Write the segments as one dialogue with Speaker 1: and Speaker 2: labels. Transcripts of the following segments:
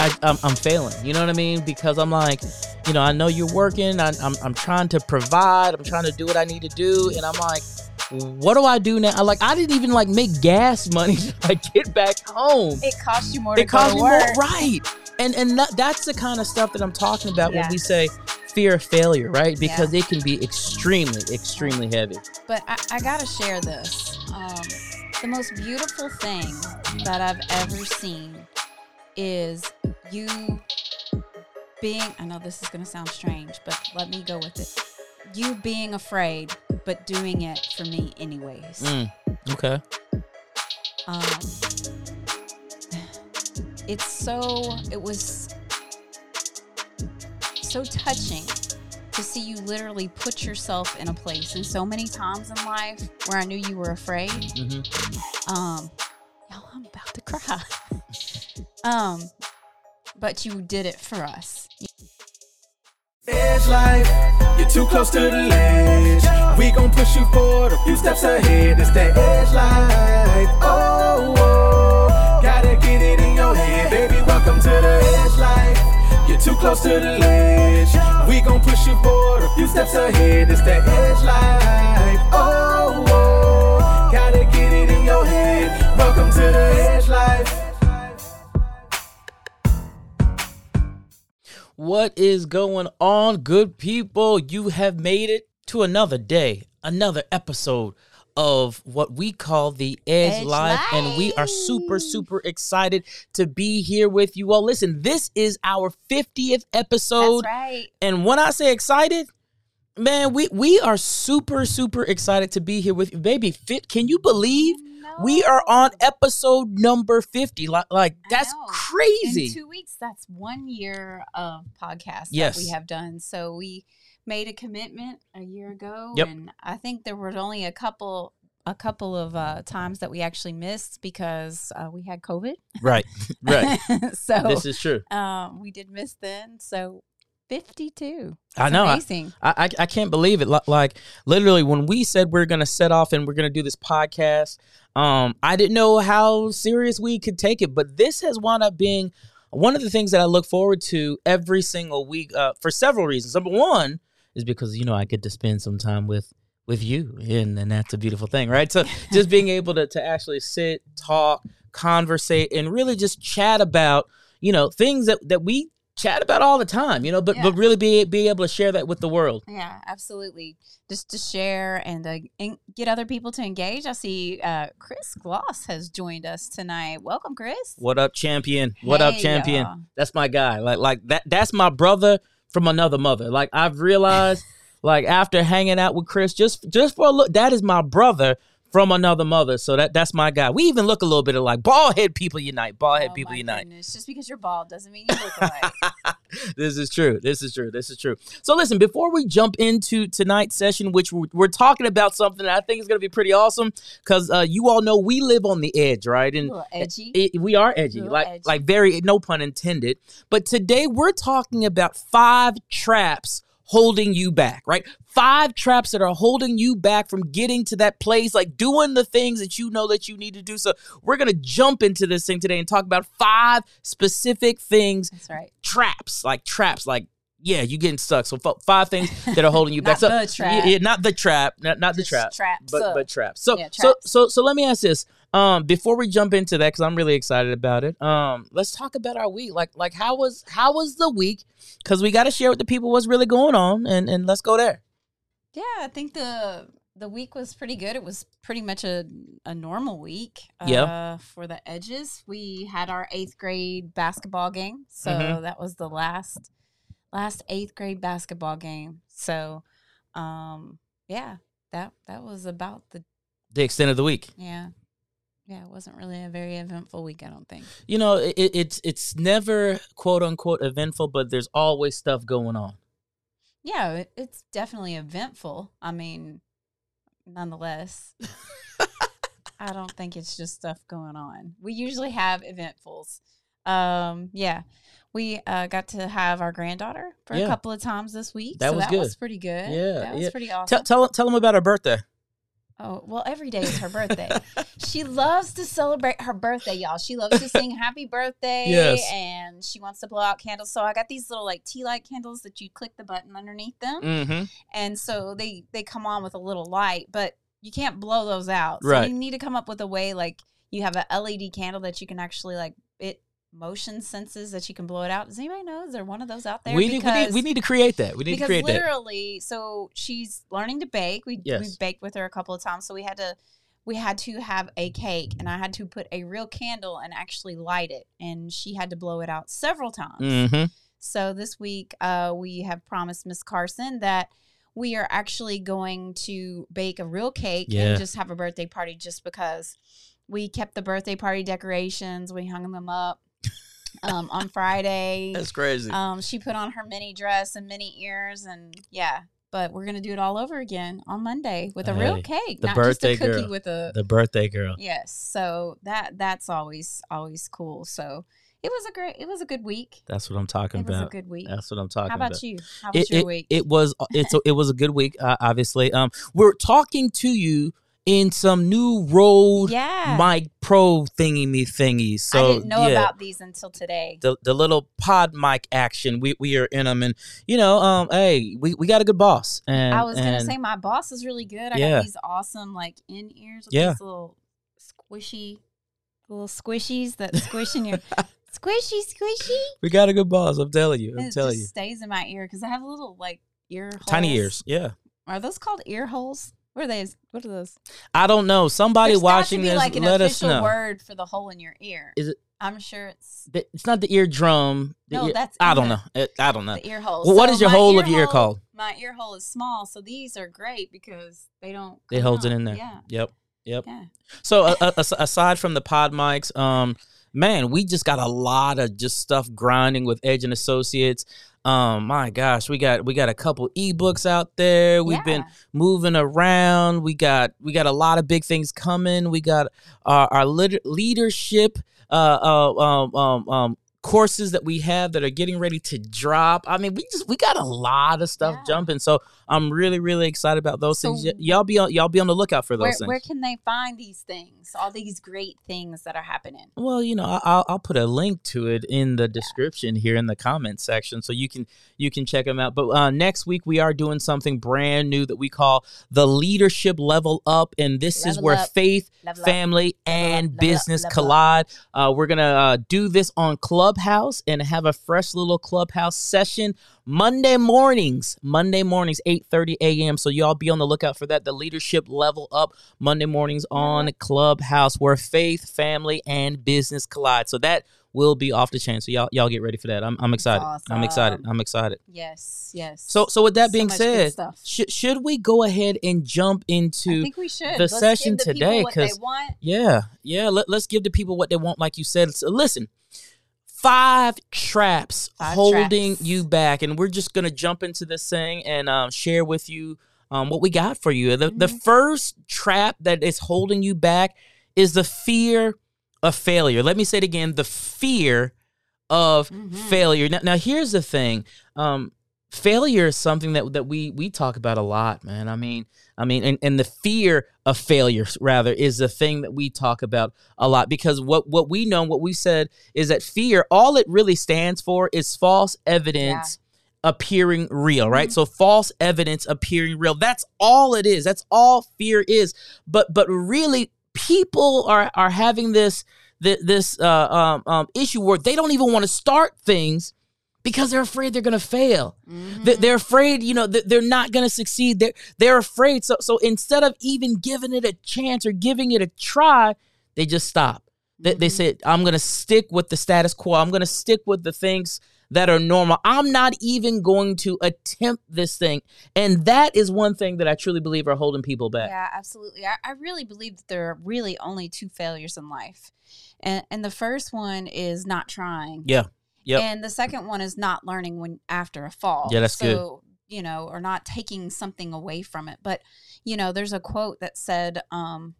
Speaker 1: I I'm, I'm failing. You know what I mean? Because I'm like, you know, I know you're working. I, I'm I'm trying to provide. I'm trying to do what I need to do, and I'm like, what do I do now? I, like I didn't even like make gas money to like get back home.
Speaker 2: It costs you more
Speaker 1: It costs me more, right? And and that, that's the kind of stuff that I'm talking about when we say fear of failure, right? Because
Speaker 2: Yeah.
Speaker 1: it can be extremely, extremely heavy.
Speaker 2: But I, I gotta share this. Um, the most beautiful thing that I've ever seen is you being. I know this is gonna sound strange, but let me go with it. You being afraid, but doing it for me anyways.
Speaker 1: Mm, okay.
Speaker 2: Um, it's so. It was so touching to see you literally put yourself in a place and so many times in life where I knew you were afraid.
Speaker 1: hmm
Speaker 2: Um, y'all, I'm about to cry. um, but you did it for us.
Speaker 3: You're too close to the ledge. We push you forward a few steps ahead. It's that edge life. Oh, oh, gotta get it in your head, baby. Welcome to the edge life. You're too close to the ledge. We push you forward a few steps ahead. It's that edge life. Oh, oh, gotta get it in your head. Welcome to the edge life.
Speaker 1: What is going on, good people? You have made it to another day, another episode of what we call the Edge,
Speaker 2: Edge
Speaker 1: Life, and we are super, super excited to be here with you all. Listen, this is our 50th episode,
Speaker 2: That's right.
Speaker 1: and when I say excited, man, we we are super, super excited to be here with you, baby. Fit? Can you believe we are on episode number 50? Like, like that's crazy.
Speaker 2: In two weeks, that's one year of podcasts
Speaker 1: Yes.
Speaker 2: that we have done. So we made a commitment a year ago,
Speaker 1: Yep.
Speaker 2: and I think there was only a couple a couple of uh, times that we actually missed because uh, we had COVID.
Speaker 1: right, right.
Speaker 2: so
Speaker 1: this is true.
Speaker 2: um, we did miss then. So fifty two.
Speaker 1: I know. I-
Speaker 2: Amazing.
Speaker 1: I, I I can't believe it. Like literally, when we said we're gonna set off and we're gonna do this podcast, um, I didn't know how serious we could take it, but this has wound up being one of the things that I look forward to every single week uh, for several reasons. Number one is because you know I get to spend some time with with you, and and that's a beautiful thing, right? So just being able to to actually sit, talk, conversate, and really just chat about you know things that that we chat about all the time, you know, but
Speaker 2: Yeah.
Speaker 1: but really be be able to share that with the world.
Speaker 2: Yeah, absolutely. Just to share and uh, get other people to engage. I see uh, Chris Gloss has joined us tonight. Welcome, Chris.
Speaker 1: What up, champion? What up, champion?
Speaker 2: y'all.
Speaker 1: That's my guy. Like like that that's my brother from another mother. Like I've realized like after hanging out with Chris just just for a look that is my brother from another mother. So that that's my guy. We even look a little bit alike. Bald head people unite. Bald head
Speaker 2: Oh,
Speaker 1: people unite.
Speaker 2: goodness. Just because you're bald doesn't mean you look alike.
Speaker 1: this is true. This is true. This is true. So listen, before we jump into tonight's session, which we're, we're talking about something that I think is going to be pretty awesome, because uh, you all know we live on the edge, right? And
Speaker 2: edgy.
Speaker 1: it, we are edgy, like
Speaker 2: edgy.
Speaker 1: like very no pun intended. But today we're talking about five traps holding you back, right? Five traps that are holding you back from getting to that place, like doing the things that you know that you need to do. So we're gonna jump into this thing today and talk about five specific things,
Speaker 2: That's right.
Speaker 1: traps, like traps, like. Yeah, you getting stuck. So f- five things that are holding you back.
Speaker 2: Not
Speaker 1: So,
Speaker 2: the trap.
Speaker 1: Yeah, yeah, not the trap, not, not the trap
Speaker 2: traps
Speaker 1: but
Speaker 2: up.
Speaker 1: but traps. So
Speaker 2: Yeah,
Speaker 1: so so so let me ask this. Um, before we jump into that, because I'm really excited about it. Um, let's talk about our week. Like like how was how was the week? Because we got to share with the people what's really going on, and and let's go there.
Speaker 2: Yeah, I think the the week was pretty good. It was pretty much a, a normal week.
Speaker 1: Yeah.
Speaker 2: Uh, for the edges, we had our eighth grade basketball game, so
Speaker 1: Mhm.
Speaker 2: that was the last last eighth grade basketball game. So, um, yeah, that that was about the
Speaker 1: The extent of the week.
Speaker 2: yeah. Yeah, it wasn't really a very eventful week, I don't think.
Speaker 1: You know, it, it's it's never quote unquote eventful, but there's always stuff going on.
Speaker 2: Yeah, it, it's definitely eventful. I mean, nonetheless, I don't think it's just stuff going on. We usually have eventfuls. Um, yeah, we uh, got to have our granddaughter for
Speaker 1: Yeah.
Speaker 2: a couple of times this week.
Speaker 1: That
Speaker 2: so
Speaker 1: was
Speaker 2: that
Speaker 1: good.
Speaker 2: was pretty good.
Speaker 1: Yeah,
Speaker 2: that was
Speaker 1: yeah.
Speaker 2: pretty awesome.
Speaker 1: Tell tell tell them about her birthday.
Speaker 2: Oh, well, every day is her birthday. she loves to celebrate her birthday, y'all. She loves to sing happy birthday.
Speaker 1: Yes.
Speaker 2: And she wants to blow out candles. So I got these little like tea light candles that you click the button underneath them.
Speaker 1: Mm-hmm.
Speaker 2: And so they they come on with a little light, but you can't blow those out. So
Speaker 1: Right.
Speaker 2: you need to come up with a way like you have a LED candle that you can actually like motion senses that you can blow it out. Does anybody know? Is there one of those out there?
Speaker 1: We need, we need we need to create that. We need to
Speaker 2: because
Speaker 1: create that.
Speaker 2: literally so she's learning to bake we we
Speaker 1: Yes.
Speaker 2: baked with her a couple of times so we had to we had to have a cake and i had to put a real candle and actually light it and she had to blow it out several times
Speaker 1: Mm-hmm.
Speaker 2: so this week uh, we have promised miss carson that we are actually going to bake a real cake
Speaker 1: Yeah.
Speaker 2: and just have a birthday party just because we kept the birthday party decorations we hung them up um, on friday
Speaker 1: That's crazy.
Speaker 2: um, she put on her mini dress and mini ears, and yeah. But we're gonna do it all over again on Monday with a real cake,
Speaker 1: the
Speaker 2: not
Speaker 1: birthday
Speaker 2: just a cookie
Speaker 1: girl.
Speaker 2: with a
Speaker 1: the birthday girl.
Speaker 2: yes. So that that's always always cool. So it was a great, it was a good week.
Speaker 1: That's what I'm talking
Speaker 2: It was a
Speaker 1: about.
Speaker 2: good week.
Speaker 1: That's what I'm talking about
Speaker 2: How about
Speaker 1: about.
Speaker 2: you? How was
Speaker 1: It,
Speaker 2: your
Speaker 1: it,
Speaker 2: week?
Speaker 1: it was it's a, it was a good week. Uh, obviously, um, we're talking to you in some new Rode
Speaker 2: yeah,
Speaker 1: mic pro thingy me thingies. So
Speaker 2: I didn't know
Speaker 1: yeah.
Speaker 2: about these until today.
Speaker 1: the the little pod mic action. We we are in them, and you know, um, hey, we, we got a good boss. And
Speaker 2: I was gonna say my boss is really good. I
Speaker 1: Yeah.
Speaker 2: got these awesome like in ears with
Speaker 1: Yeah.
Speaker 2: these little squishy little squishies that squish in your squishy squishy.
Speaker 1: we got a good boss. I'm telling you. I'm
Speaker 2: it
Speaker 1: telling
Speaker 2: just
Speaker 1: you.
Speaker 2: stays in my ear because I have little like ear holes.
Speaker 1: Tiny ears. Yeah.
Speaker 2: Are those called ear holes? What are they? What are those?
Speaker 1: I don't know. Somebody
Speaker 2: There's
Speaker 1: watching this,
Speaker 2: like an
Speaker 1: let us know.
Speaker 2: word for the hole in your ear.
Speaker 1: Is it-
Speaker 2: I'm sure it's
Speaker 1: Th- It's not the eardrum. The
Speaker 2: No,
Speaker 1: ear-
Speaker 2: that's
Speaker 1: I don't
Speaker 2: the-
Speaker 1: know. It- I don't know.
Speaker 2: the ear hole.
Speaker 1: Well, what
Speaker 2: So
Speaker 1: is your hole of your ear called?
Speaker 2: My ear hole is small, so these are great because they don't.
Speaker 1: It
Speaker 2: come
Speaker 1: holds it in there.
Speaker 2: Yeah,
Speaker 1: Yep. Yep.
Speaker 2: yeah.
Speaker 1: So uh, aside from the pod mics, um, man, we just got a lot of just stuff grinding with Edge and Associates. Um, my gosh, we got we got a couple ebooks out there. We've been moving around. We got we got a lot of big things coming. We got our our lit- leadership uh, uh um, um um courses that we have that are getting ready to drop. I mean, we just we got a lot of stuff
Speaker 2: Yeah.
Speaker 1: jumping. So I'm really really excited about those
Speaker 2: So
Speaker 1: things. Y- y'all be on y'all be on the lookout for those
Speaker 2: Where,
Speaker 1: things.
Speaker 2: where can they find these things? All these great things that are happening.
Speaker 1: Well, you know, I- I'll I'll put a link to it in the description here in the comment section, so you can you can check them out. But uh, next week we are doing something brand new that we call the leadership level up, and this is where
Speaker 2: up.
Speaker 1: faith,
Speaker 2: Level up.
Speaker 1: family, and
Speaker 2: level up,
Speaker 1: business collide. Uh, we're gonna uh, do this on Clubhouse and have a fresh little Clubhouse session Monday mornings. Monday mornings, eight thirty a.m. So y'all be on the lookout for that. The leadership level up Monday mornings on Clubhouse, where faith, family, and business collide. So that will be off the chain. So y'all y'all get ready for that. I'm I'm excited. I'm excited. I'm excited.
Speaker 2: Yes, yes.
Speaker 1: So so with that
Speaker 2: So
Speaker 1: being said, should should we go ahead and jump
Speaker 2: I
Speaker 1: into
Speaker 2: think we should
Speaker 1: the
Speaker 2: Let's
Speaker 1: session today,
Speaker 2: what they
Speaker 1: 'cause-
Speaker 2: want.
Speaker 1: yeah, yeah. Let, let's give the people what they want, like you said. So listen, five traps
Speaker 2: Five
Speaker 1: holding
Speaker 2: traps.
Speaker 1: you back, and we're just gonna jump into this thing and um, share with you um, what we got for you. The the
Speaker 2: Mhm.
Speaker 1: first trap that is holding you back is the fear of failure. Let me say it again: the fear of
Speaker 2: Mhm.
Speaker 1: failure. Now, now here's the thing. Um, failure is something that that we we talk about a lot, man. I mean, I mean, and, and the fear of failure rather is the thing that we talk about a lot because what what we know, what we said is that fear, all it really stands for is false evidence appearing real, right?
Speaker 2: Mhm.
Speaker 1: So false evidence appearing real. That's all it is. That's all fear is. But but really, people are are having this thi- this uh, um, um, issue where they don't even want to start things because they're afraid they're going to fail.
Speaker 2: Mhm.
Speaker 1: They- They're afraid, you know, they're not going to succeed. They're they're afraid. So so instead of even giving it a chance or giving it a try, they just stop. They, they
Speaker 2: Mhm.
Speaker 1: said, "I'm going to stick with the status quo. I'm going to stick with the things that are normal. I'm not even going to attempt this thing." And that is one thing that I truly believe are holding people back.
Speaker 2: Yeah, absolutely. I, I really believe that there are really only two failures in life. And and the first one is not trying.
Speaker 1: Yeah. Yep.
Speaker 2: And the second one is not learning when after a fall.
Speaker 1: Yeah, that's good.
Speaker 2: you know, or not taking something away from it. But, you know, there's a quote that said um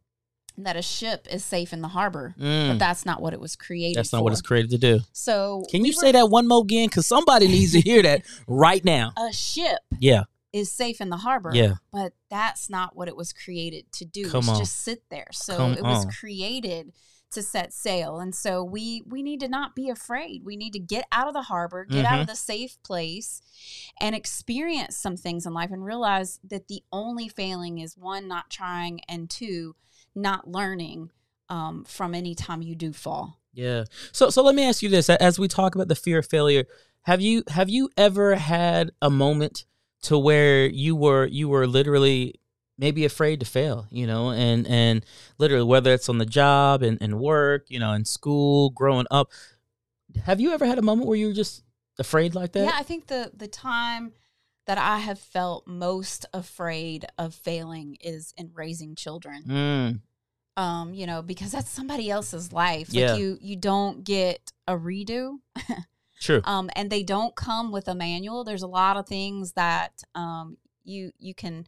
Speaker 2: that a ship is safe in the harbor.
Speaker 1: Mm,
Speaker 2: But that's not what it was created
Speaker 1: that's not what it's created to do.
Speaker 2: So
Speaker 1: Can
Speaker 2: we
Speaker 1: you
Speaker 2: were-
Speaker 1: say that one more again? Because somebody needs to hear that right now.
Speaker 2: a ship
Speaker 1: Yeah.
Speaker 2: is safe in the harbor.
Speaker 1: Yeah.
Speaker 2: But that's not what it was created to do.
Speaker 1: Come
Speaker 2: it's
Speaker 1: on.
Speaker 2: just sit there. So
Speaker 1: Come
Speaker 2: it was
Speaker 1: on.
Speaker 2: created to set sail. And so we we need to not be afraid. We need to get out of the harbor, get out of
Speaker 1: Mm-hmm.
Speaker 2: the safe place and experience some things in life and realize that the only failing is one not trying and two not learning um, from any time you do fall.
Speaker 1: Yeah. So so let me ask you this: as we talk about the fear of failure, have you have you ever had a moment to where you were you were literally maybe afraid to fail, you know, and and literally whether it's on the job and, and work, you know, in school, growing up, have you ever had a moment where you were just afraid like that?
Speaker 2: Yeah, I think the the time that I have felt most afraid of failing is in raising children.
Speaker 1: Mm,
Speaker 2: Um, you know, because that's somebody else's life.
Speaker 1: Yeah.
Speaker 2: Like you you don't get a redo.
Speaker 1: true.
Speaker 2: um, and they don't come with a manual. There's a lot of things that um, you you can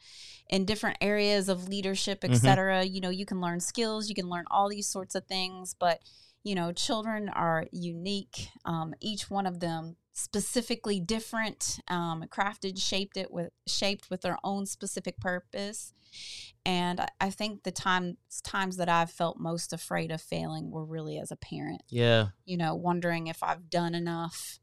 Speaker 2: in different areas of leadership, etc. You know, you can learn skills, you can learn all these sorts of things, but you know, children are unique. Um, each one of them specifically different, um, crafted, shaped it with shaped with their own specific purpose. And I, I think the times times that I've felt most afraid of failing were really as a parent
Speaker 1: yeah.
Speaker 2: you know, wondering if I've done enough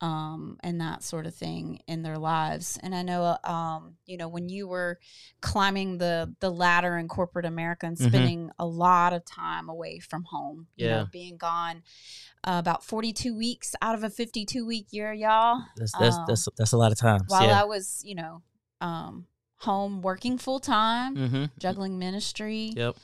Speaker 2: um, and that sort of thing in their lives. And I know, um, you know, when you were climbing the the ladder in corporate America and
Speaker 1: Mhm.
Speaker 2: spending a lot of time away from home, you
Speaker 1: Yeah.
Speaker 2: know, being gone uh, about 42 weeks out of a 52 week year, y'all.
Speaker 1: That's that's
Speaker 2: Um,
Speaker 1: that's that's a lot of times.
Speaker 2: While
Speaker 1: yeah.
Speaker 2: I was, you know, um, home working full time,
Speaker 1: mm-hmm.
Speaker 2: juggling ministry,
Speaker 1: Yep.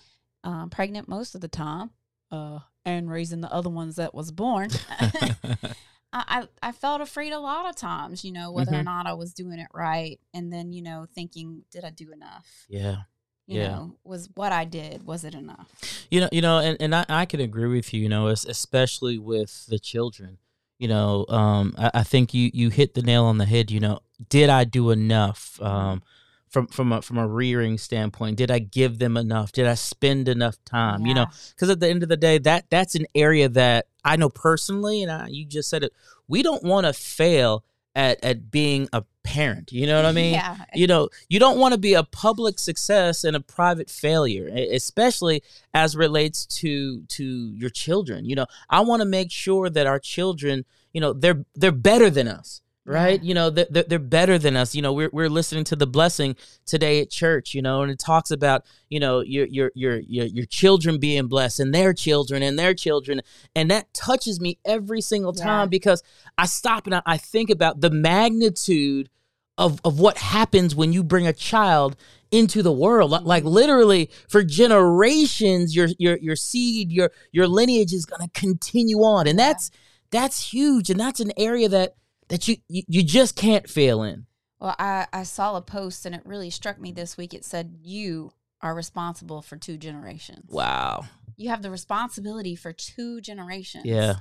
Speaker 2: um, pregnant most of the time, uh, and raising the other ones that was born. I, I felt afraid a lot of times, you know, whether or
Speaker 1: Mhm.
Speaker 2: not I was doing it right, and then you know thinking, did I do enough?
Speaker 1: yeah.
Speaker 2: You
Speaker 1: Yeah.
Speaker 2: know, was what I did was it enough?
Speaker 1: You know, you know, and, and I, I can agree with you, you know, especially with the children. You know, um, I, I think you, you hit the nail on the head. You know, did I do enough um, from from a from a rearing standpoint? Did I give them enough? Did I spend enough time? You know, because at the end of the day, that that's an area that I know personally, and I, you just said it. We don't want to fail at at being a parent. You know what I mean?
Speaker 2: yeah,
Speaker 1: you know you don't want to be a public success and a private failure especially as relates to to your children you know i want to make sure that our children you know they're they're better than us right? You know they're, they're, better than us. You know we're, we're listening to the blessing today at church you know and it talks about you know your your your your, your children being blessed and their children and their children. And that touches me every single time
Speaker 2: Yeah.
Speaker 1: because i stop and I, I think about the magnitude of of what happens when you bring a child into the world. Like, like literally for generations your your your seed your your lineage is going to continue on. And
Speaker 2: Yeah.
Speaker 1: that's that's huge. And that's an area that that you you, you just can't fail in
Speaker 2: Well, I I saw a post and it really struck me this week. It said you are responsible for two generations.
Speaker 1: wow
Speaker 2: You have the responsibility for two generations.
Speaker 1: yeah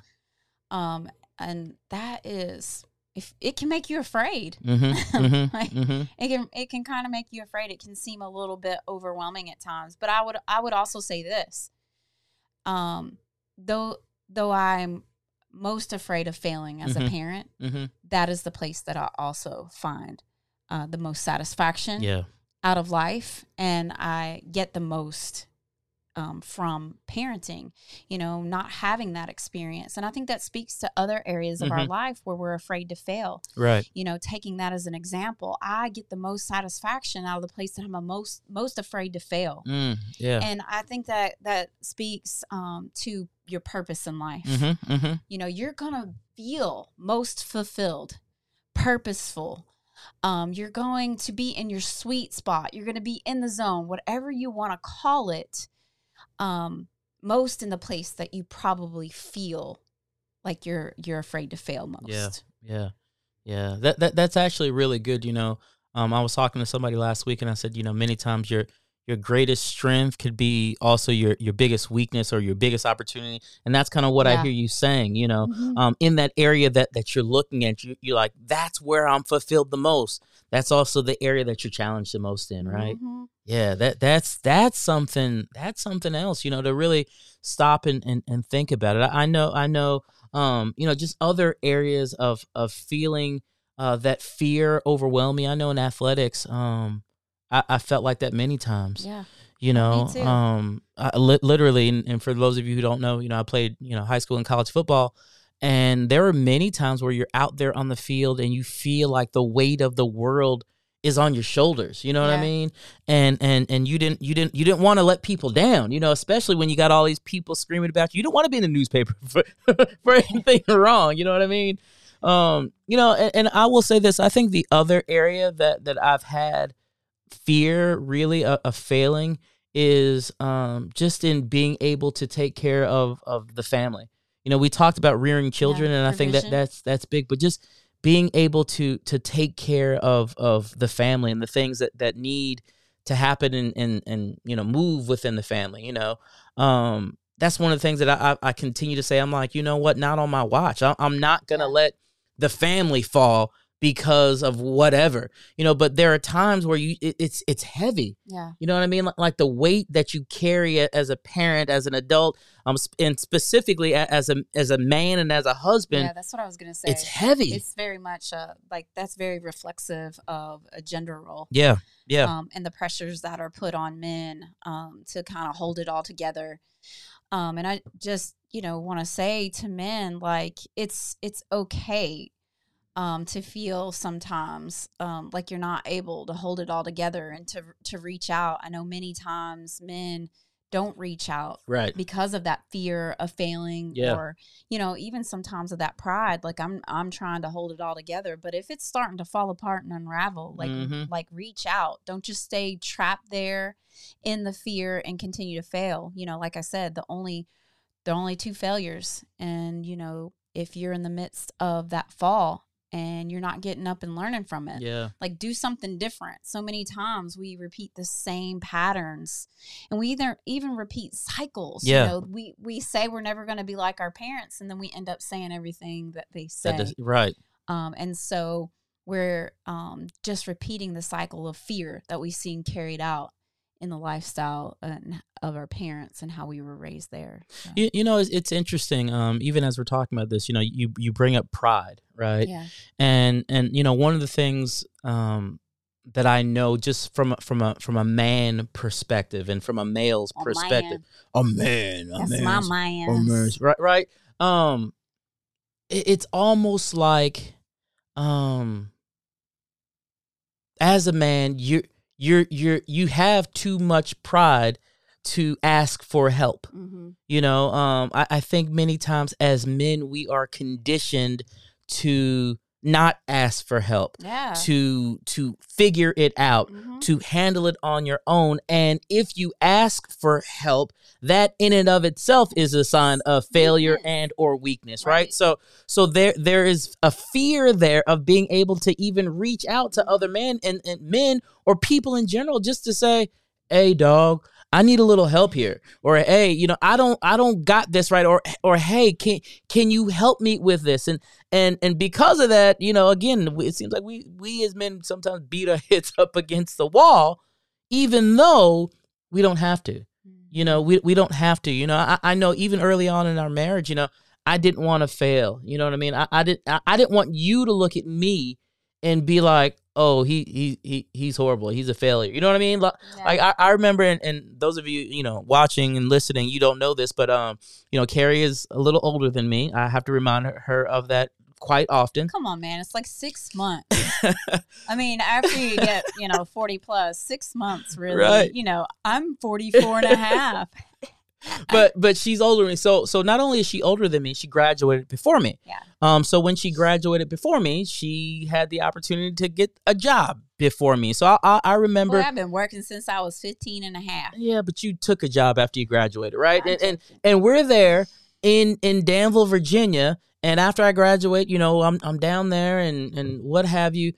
Speaker 2: Um, and that is if it can make you afraid.
Speaker 1: mm-hmm, mm-hmm,
Speaker 2: Like,
Speaker 1: mm-hmm.
Speaker 2: it can it can kind of make you afraid it can seem a little bit overwhelming at times but i would i would also say this um though though i'm most afraid of failing as
Speaker 1: Mhm.
Speaker 2: a parent
Speaker 1: Mm-hmm.
Speaker 2: that is the place that i also find uh, the most satisfaction
Speaker 1: yeah.
Speaker 2: out of life. And i get the most um, from parenting you know not having that experience. And i think that speaks to other areas of our
Speaker 1: Mhm.
Speaker 2: life where we're afraid to fail.
Speaker 1: Right.
Speaker 2: You know taking that as an example i get the most satisfaction out of the place that i'm a most most afraid to fail.
Speaker 1: Mm, yeah.
Speaker 2: And i think that that speaks um, to your purpose in life
Speaker 1: mm-hmm, mm-hmm.
Speaker 2: you know you're gonna feel most fulfilled purposeful um, you're going to be in your sweet spot you're going to be in the zone whatever you want to call it um, most in the place that you probably feel like you're you're afraid to fail most
Speaker 1: Yeah. Yeah, yeah. That that that's actually really good. You know, um, I was talking to somebody last week, and I said, you know, many times your your greatest strength could be also your your biggest weakness or your biggest opportunity, and that's kind of what I hear you saying. You know,
Speaker 2: Mhm.
Speaker 1: um, in that area that that you're looking at, you you're like, that's where I'm fulfilled the most. That's also the area that you're challenged the most in, right?
Speaker 2: Mhm.
Speaker 1: Yeah, that that's that's something that's something else, you know, to really stop and, and, and think about it. I, I know I know um, you know, just other areas of of feeling uh, that fear overwhelm me. I know in athletics, um, I, I felt like that many times.
Speaker 2: Yeah.
Speaker 1: You know, um, I, li- literally, and, and for those of you who don't know, you know, I played, you know, high school and college football, and there are many times where you're out there on the field and you feel like the weight of the world is on your shoulders. You know what I mean? And and and you didn't you didn't you didn't want to let people down. You know, especially when you got all these people screaming about you. You don't want to be in the newspaper for for anything wrong. You know what I mean? Um, you know, and, and I will say this. I think the other area that that I've had fear really of, of failing is um just in being able to take care of of the family. You know, we talked about rearing children, and I think that that's that's big. But just being able to to take care of of the family and the things that that need to happen and and and you know move within the family. You know, um, that's one of the things that I I, I continue to say. I'm like, you know what? Not on my watch. I, I'm not gonna let the family fall because of whatever. You know, but there are times where you it, it's it's heavy.
Speaker 2: Yeah.
Speaker 1: You know what I mean? Like, like the weight that you carry as a parent, as an adult, um, and specifically as a as a man and as a husband,
Speaker 2: Yeah, that's what I was gonna say.
Speaker 1: it's heavy.
Speaker 2: It's very much uh, like that's very reflexive of a gender role.
Speaker 1: yeah, yeah,
Speaker 2: um, and the pressures that are put on men um, to kind of hold it all together. Um, and I just, you know, want to say to men, like it's it's okay um, to feel sometimes um, like you're not able to hold it all together and to to reach out. I know many times men don't reach out
Speaker 1: right.
Speaker 2: because of that fear of failing
Speaker 1: Yeah.
Speaker 2: or you know even sometimes of that pride like i'm i'm trying to hold it all together but if it's starting to fall apart and unravel like
Speaker 1: Mhm.
Speaker 2: like reach out don't just stay trapped there in the fear and continue to fail you know like i said the only the only two failures and you know if you're in the midst of that fall and you're not getting up and learning from it.
Speaker 1: Yeah,
Speaker 2: like do something different. So many times we repeat the same patterns and we either even repeat cycles
Speaker 1: Yeah.
Speaker 2: you know we we say we're never going to be like our parents and then we end up saying everything that they say
Speaker 1: that does, right.
Speaker 2: um and so we're um just repeating the cycle of fear that we've seen carried out in the lifestyle of our parents and how we were raised there So,
Speaker 1: You, you know, it's, it's interesting. Um, even as we're talking about this, you know, you you bring up pride, right?
Speaker 2: yeah
Speaker 1: And and you know, one of the things um that I know just from a- from a from a man perspective and from a male's
Speaker 2: Oh,
Speaker 1: perspective, a man, a
Speaker 2: that's my man
Speaker 1: a man's- right, right. Um, it, it's almost like, um, as a man, you're you're you're you have too much pride to ask for help.
Speaker 2: hmm
Speaker 1: You know, um, I, I think many times as men we are conditioned to not ask for help,
Speaker 2: yeah
Speaker 1: to to figure it out,
Speaker 2: Mhm.
Speaker 1: to handle it on your own. And if you ask for help, that in and of itself is a sign of failure and or weakness, right?
Speaker 2: Right.
Speaker 1: So so there there is a fear there of being able to even reach out to other men and, and men or people in general just to say, hey dog, I need a little help here. Or hey, you know, I don't I don't got this right. Or or hey, can can you help me with this? And and and because of that, you know, again, it seems like we we as men sometimes beat our heads up against the wall, even though we don't have to. You know, mm-hmm. we we don't have to. You know, I, I know even early on in our marriage, you know, I didn't want to fail. You know what I mean? I, I didn't I, I didn't want you to look at me and be like, oh, he he he he's horrible. He's a failure. You know what I mean? Like,
Speaker 2: Yeah.
Speaker 1: I, I remember, and, and those of you, you know, watching and listening, you don't know this, but um, you know, Carrie is a little older than me. I have to remind her, of that quite often.
Speaker 2: Come on, man. It's like six months. I mean, after you get, you know, 40 plus, six months really.
Speaker 1: Right.
Speaker 2: You know, I'm 44 and a half.
Speaker 1: but but she's older than me. So so not only is she older than me, she graduated before me.
Speaker 2: Yeah.
Speaker 1: Um. So when she graduated before me, she had the opportunity to get a job before me. So I I, I remember.
Speaker 2: I've been working since I was 15 and a half.
Speaker 1: yeah, but you took a job after you graduated, right? And, and and we're there in in Danville, Virginia. And after I graduate, you know, I'm I'm down there and and what have you,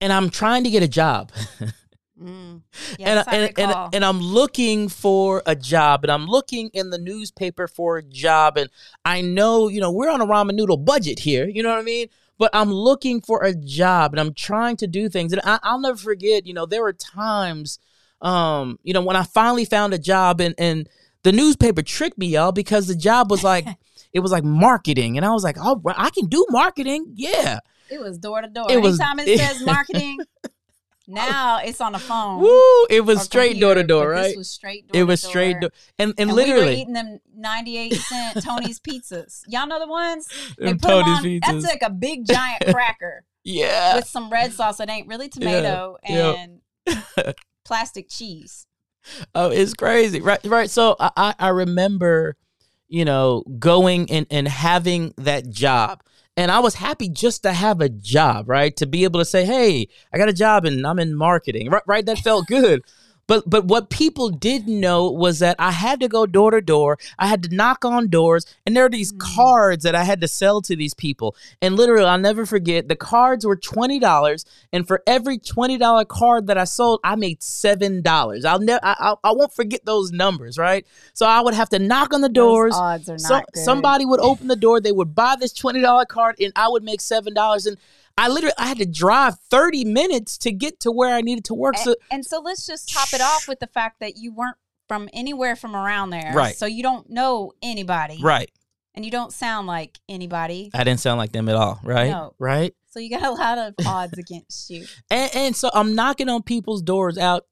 Speaker 1: and I'm trying to get a job.
Speaker 2: Mm.
Speaker 1: and,
Speaker 2: Yes,
Speaker 1: and, and, I'm looking for a job and I'm looking in the newspaper for a job and I know, you know, we're on a ramen noodle budget here, you know what I mean? But I'm looking for a job and I'm trying to do things and I, I'll never forget, you know, there were times, um, you know, when I finally found a job and and the newspaper tricked me, y'all, because the job was like, it was like marketing and I was like, oh, I can do marketing, yeah.
Speaker 2: It was door to door. Anytime it says marketing, now it's on the phone.
Speaker 1: Woo! It was straight door to door, right?
Speaker 2: This was straight door
Speaker 1: It was straight
Speaker 2: door.
Speaker 1: and and,
Speaker 2: And we were
Speaker 1: literally,
Speaker 2: eating them 98 cent Tony's pizzas. Y'all know the ones? They put
Speaker 1: Tony's
Speaker 2: on,
Speaker 1: pizzas.
Speaker 2: That's like a big giant cracker
Speaker 1: yeah,
Speaker 2: with some red sauce. It ain't really tomato
Speaker 1: yeah.
Speaker 2: and plastic cheese.
Speaker 1: Oh, it's crazy. Right, right. So I, I, I remember, you know, going and, and having that job. And I was happy just to have a job, right? To be able to say, hey, I got a job and I'm in marketing. Right, right? That felt good. But but what people didn't know was that I had to go door to door. I had to knock on doors, and there are these
Speaker 2: Mm.
Speaker 1: cards that I had to sell to these people. And literally, I'll never forget. The cards were twenty dollars, and for every twenty dollar card that I sold, I made seven dollars. I'll never, I, I, I won't forget those numbers, right? So I would have to knock on the doors.
Speaker 2: Those odds are not
Speaker 1: So, somebody would open the door. They would buy this twenty dollar card, and I would make seven dollars. And I literally, I had to drive thirty minutes to get to where I needed to work.
Speaker 2: And,
Speaker 1: So
Speaker 2: and so let's just top it off with the fact that you weren't from anywhere from around there.
Speaker 1: Right.
Speaker 2: So you don't know anybody.
Speaker 1: right.
Speaker 2: And you don't sound like anybody.
Speaker 1: I didn't sound like them at all, right?
Speaker 2: No.
Speaker 1: Right?
Speaker 2: So you got a lot of odds against you.
Speaker 1: And, and so I'm knocking on people's doors out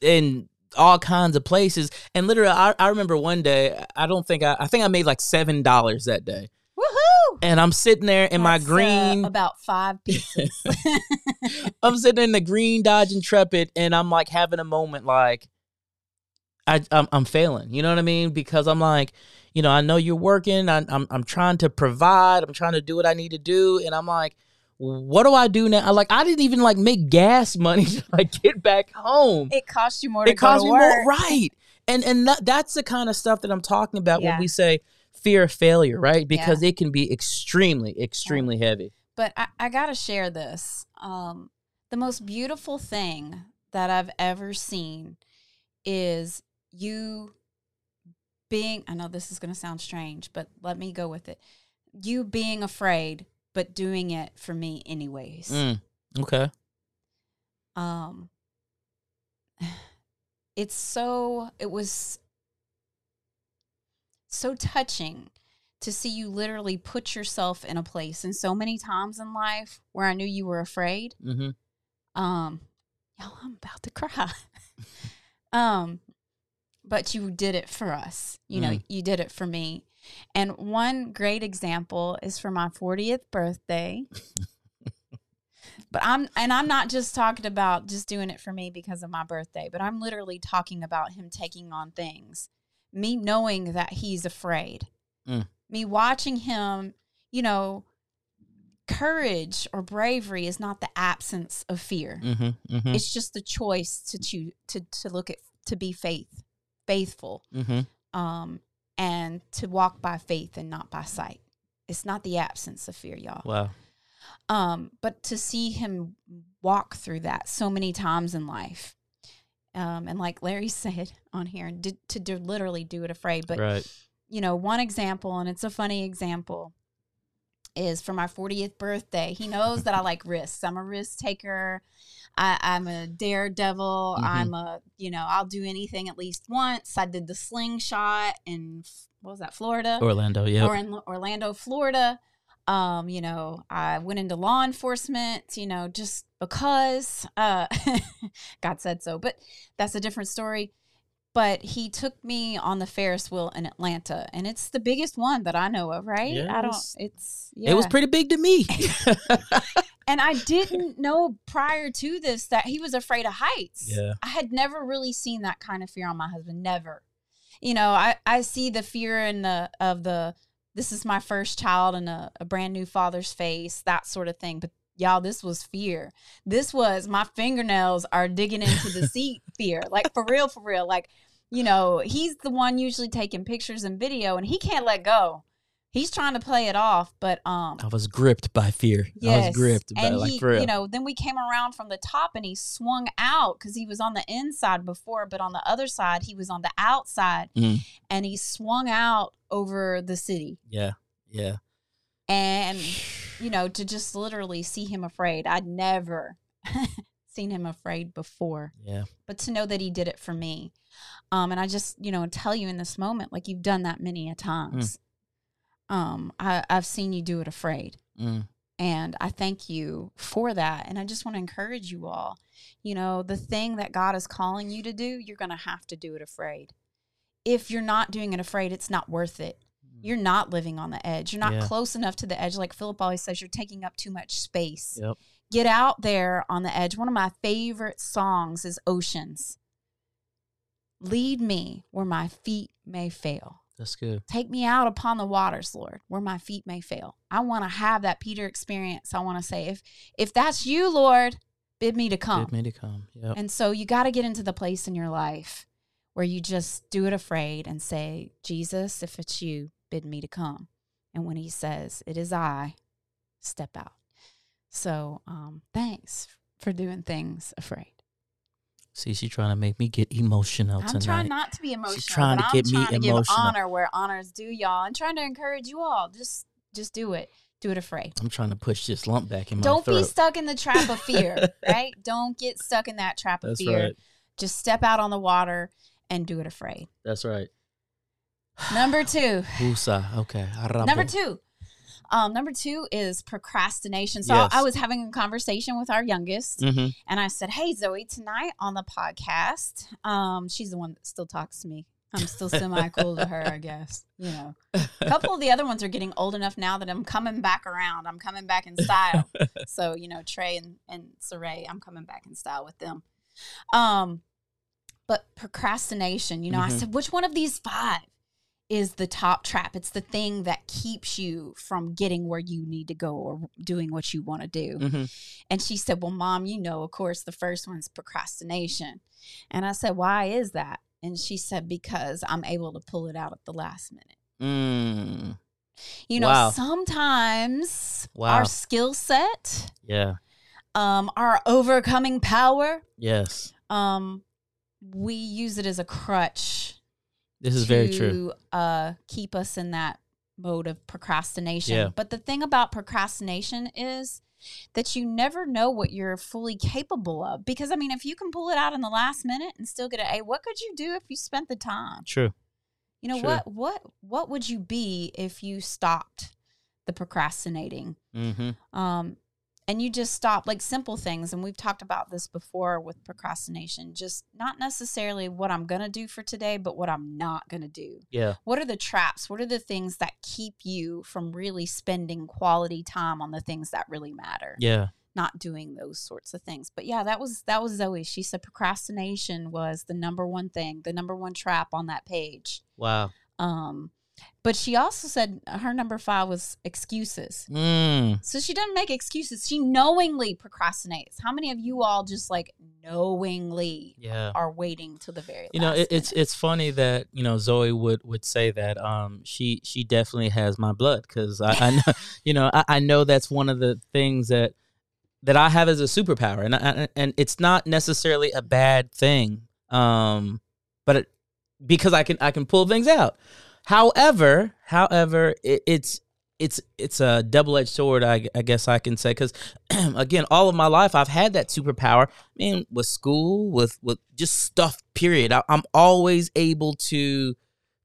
Speaker 1: in all kinds of places. And literally, I, I remember one day, I don't think I, I think I made like $7 that day.
Speaker 2: Woohoo!
Speaker 1: And I'm sitting there in my
Speaker 2: That's, uh,
Speaker 1: green,
Speaker 2: about five pieces.
Speaker 1: I'm sitting in the green Dodge Intrepid, and I'm like having a moment like, I, I'm, I'm failing. You know what I mean? Because I'm like, you know, I know you're working. I, I'm, I'm trying to provide. I'm trying to do what I need to do, and I'm like, what do I do now? I like, I didn't even like make gas money to like get back home.
Speaker 2: it costs you more to
Speaker 1: It costs me more, right? And and that, that's the kind of stuff that I'm talking about
Speaker 2: Yeah.
Speaker 1: when we say fear of failure, right? Because it can be extremely, extremely heavy.
Speaker 2: But I, I got to share this. Um, the most beautiful thing that I've ever seen is you being, I know this is going to sound strange, but let me go with it. You being afraid, but doing it for me anyways.
Speaker 1: Mm, okay.
Speaker 2: Um, it's so, it was so touching to see you literally put yourself in a place and so many times in life where I knew you were afraid.
Speaker 1: hmm
Speaker 2: Um, y'all, I'm about to cry. um, but you did it for us. You know,
Speaker 1: Mm.
Speaker 2: you did it for me. And one great example is for my 40th birthday. but I'm and I'm not just talking about just doing it for me because of my birthday, but I'm literally talking about him taking on things. Me knowing that he's afraid.
Speaker 1: Mm.
Speaker 2: Me watching him, you know, courage or bravery is not the absence of fear.
Speaker 1: hmm hmm
Speaker 2: It's just the choice to choose to to look at to be faith, faithful,
Speaker 1: hmm
Speaker 2: um, and to walk by faith and not by sight. It's not the absence of fear, y'all.
Speaker 1: Wow.
Speaker 2: Um, but to see him walk through that so many times in life, um, and like Larry said on here, did, to do, literally do it afraid. But
Speaker 1: right.
Speaker 2: you know, one example, and it's a funny example, is for my 40th birthday. He knows that I like risks. I'm a risk taker. I, I'm a daredevil.
Speaker 1: Mhm.
Speaker 2: I'm a, you know, I'll do anything at least once. I did the slingshot in, what was that, Florida?
Speaker 1: Orlando. yeah.
Speaker 2: Or in Orlando, Florida. Um, you know, I went into law enforcement, you know, just because uh, God said so. But that's a different story but he took me on the Ferris wheel in Atlanta, and it's the biggest one that I know of, right? I don't. It's yeah.
Speaker 1: It was pretty big to me.
Speaker 2: and I didn't know prior to this that he was afraid of heights.
Speaker 1: Yeah.
Speaker 2: I had never really seen that kind of fear on my husband. Never. You know, I I see the fear in the of the this is my first child and a, a brand new father's face, that sort of thing. But y'all, this was fear. This was my fingernails are digging into the seat fear. Like for real, for real. Like, you know, he's the one usually taking pictures and video and he can't let go. He's trying to play it off, but um
Speaker 1: I was gripped by fear. I
Speaker 2: Yes.
Speaker 1: was gripped by
Speaker 2: and
Speaker 1: like
Speaker 2: he, you know, then we came around from the top and he swung out because he was on the inside before, but on the other side, he was on the outside
Speaker 1: Mhm.
Speaker 2: and he swung out over the city.
Speaker 1: yeah. Yeah.
Speaker 2: And, you know, to just literally see him afraid, I'd never seen him afraid before,
Speaker 1: Yeah.
Speaker 2: but to know that he did it for me. Um, and I just, you know, tell you in this moment, like you've done that many a times. Um, I, I've seen you do it afraid
Speaker 1: Mm.
Speaker 2: And I thank you for that. And I just want to encourage you all. You know, the thing that God is calling you to do, you're going to have to do it afraid. If you're not doing it afraid, it's not worth it. You're not living on the edge. You're not
Speaker 1: Yeah.
Speaker 2: close enough to the edge. Like Philip always says, you're taking up too much space.
Speaker 1: Yep.
Speaker 2: Get out there on the edge. One of my favorite songs is Oceans. Lead me where my feet may fail.
Speaker 1: That's good.
Speaker 2: Take me out upon the waters, Lord, where my feet may fail. I want to have that Peter experience. I want to say, if if that's you, Lord, bid me to come.
Speaker 1: Bid me to come. Yep.
Speaker 2: And so you got to get into the place in your life where you just do it afraid and say, Jesus, if it's you, bid me to come. And when he says, it is I, step out. So um, thanks for doing things afraid.
Speaker 1: See, she's trying to make me get emotional tonight.
Speaker 2: I'm
Speaker 1: tonight.
Speaker 2: trying not to be emotional.
Speaker 1: She's
Speaker 2: trying
Speaker 1: to
Speaker 2: I'm
Speaker 1: get me
Speaker 2: trying to give
Speaker 1: emotional.
Speaker 2: honor where honors due, y'all. I'm trying to encourage you all. Just just do it. Do it afraid.
Speaker 1: I'm trying to push this lump back in my throat.
Speaker 2: Don't be stuck in the trap of fear, right? Don't get stuck in that trap of
Speaker 1: That's
Speaker 2: fear.
Speaker 1: right.
Speaker 2: Just step out on the water and do it afraid.
Speaker 1: That's right.
Speaker 2: Number two.
Speaker 1: Usa. Okay.
Speaker 2: Number two. Um, number two is procrastination. So
Speaker 1: Yes.
Speaker 2: I was having a conversation with our youngest,
Speaker 1: Mhm.
Speaker 2: and I said, "Hey, Zoe, tonight on the podcast, um, she's the one that still talks to me. I'm still semi cool to her, I guess. You know, a couple of the other ones are getting old enough now that I'm coming back around. I'm coming back in style. so you know, Trey and and Saray, I'm coming back in style with them. Um, but procrastination. You know, I
Speaker 1: Mhm.
Speaker 2: said, which one of these five is the top trap? It's the thing that keeps you from getting where you need to go or doing what you want to do.
Speaker 1: Mhm.
Speaker 2: And she said, Well, mom, you know, of course, the first one's procrastination. And I said, Why is that? And she said, Because I'm able to pull it out at the last minute.
Speaker 1: Mm.
Speaker 2: You know,
Speaker 1: Wow.
Speaker 2: sometimes
Speaker 1: Wow.
Speaker 2: our skill set,
Speaker 1: Yeah.
Speaker 2: um, our overcoming power,
Speaker 1: Yes.
Speaker 2: um, we use it as a crutch
Speaker 1: This is
Speaker 2: to
Speaker 1: very true.
Speaker 2: uh, keep us in that mode of procrastination.
Speaker 1: Yeah.
Speaker 2: But the thing about procrastination is that you never know what you're fully capable of. Because I mean, if you can pull it out in the last minute and still get an A, what could you do if you spent the time?
Speaker 1: True.
Speaker 2: You know
Speaker 1: Sure.
Speaker 2: what what what would you be if you stopped the procrastinating?
Speaker 1: Mm-hmm.
Speaker 2: um, and you just stop like simple things and we've talked about this before with procrastination just not necessarily what i'm going to do for today but what i'm not going to do
Speaker 1: Yeah.
Speaker 2: what are the traps what are the things that keep you from really spending quality time on the things that really matter
Speaker 1: Yeah.
Speaker 2: not doing those sorts of things but yeah that was that was zoe she said procrastination was the number one thing the number one trap on that page
Speaker 1: Wow.
Speaker 2: um but she also said her number five was excuses
Speaker 1: Mm.
Speaker 2: so she doesn't make excuses. She knowingly procrastinates. How many of you all just like knowingly
Speaker 1: Yeah.
Speaker 2: are waiting till the very
Speaker 1: You know, it, it's it's funny that you know Zoe would would say that. Um, she she definitely has my blood because I, I know you know I, I know that's one of the things that that I have as a superpower, and I, and it's not necessarily a bad thing. Um, but it, because I can I can pull things out. However, however, it, it's it's it's a double edged sword. I, I guess I can say because again, all of my life I've had that superpower. I mean, with school, with with just stuff. Period. I, I'm always able to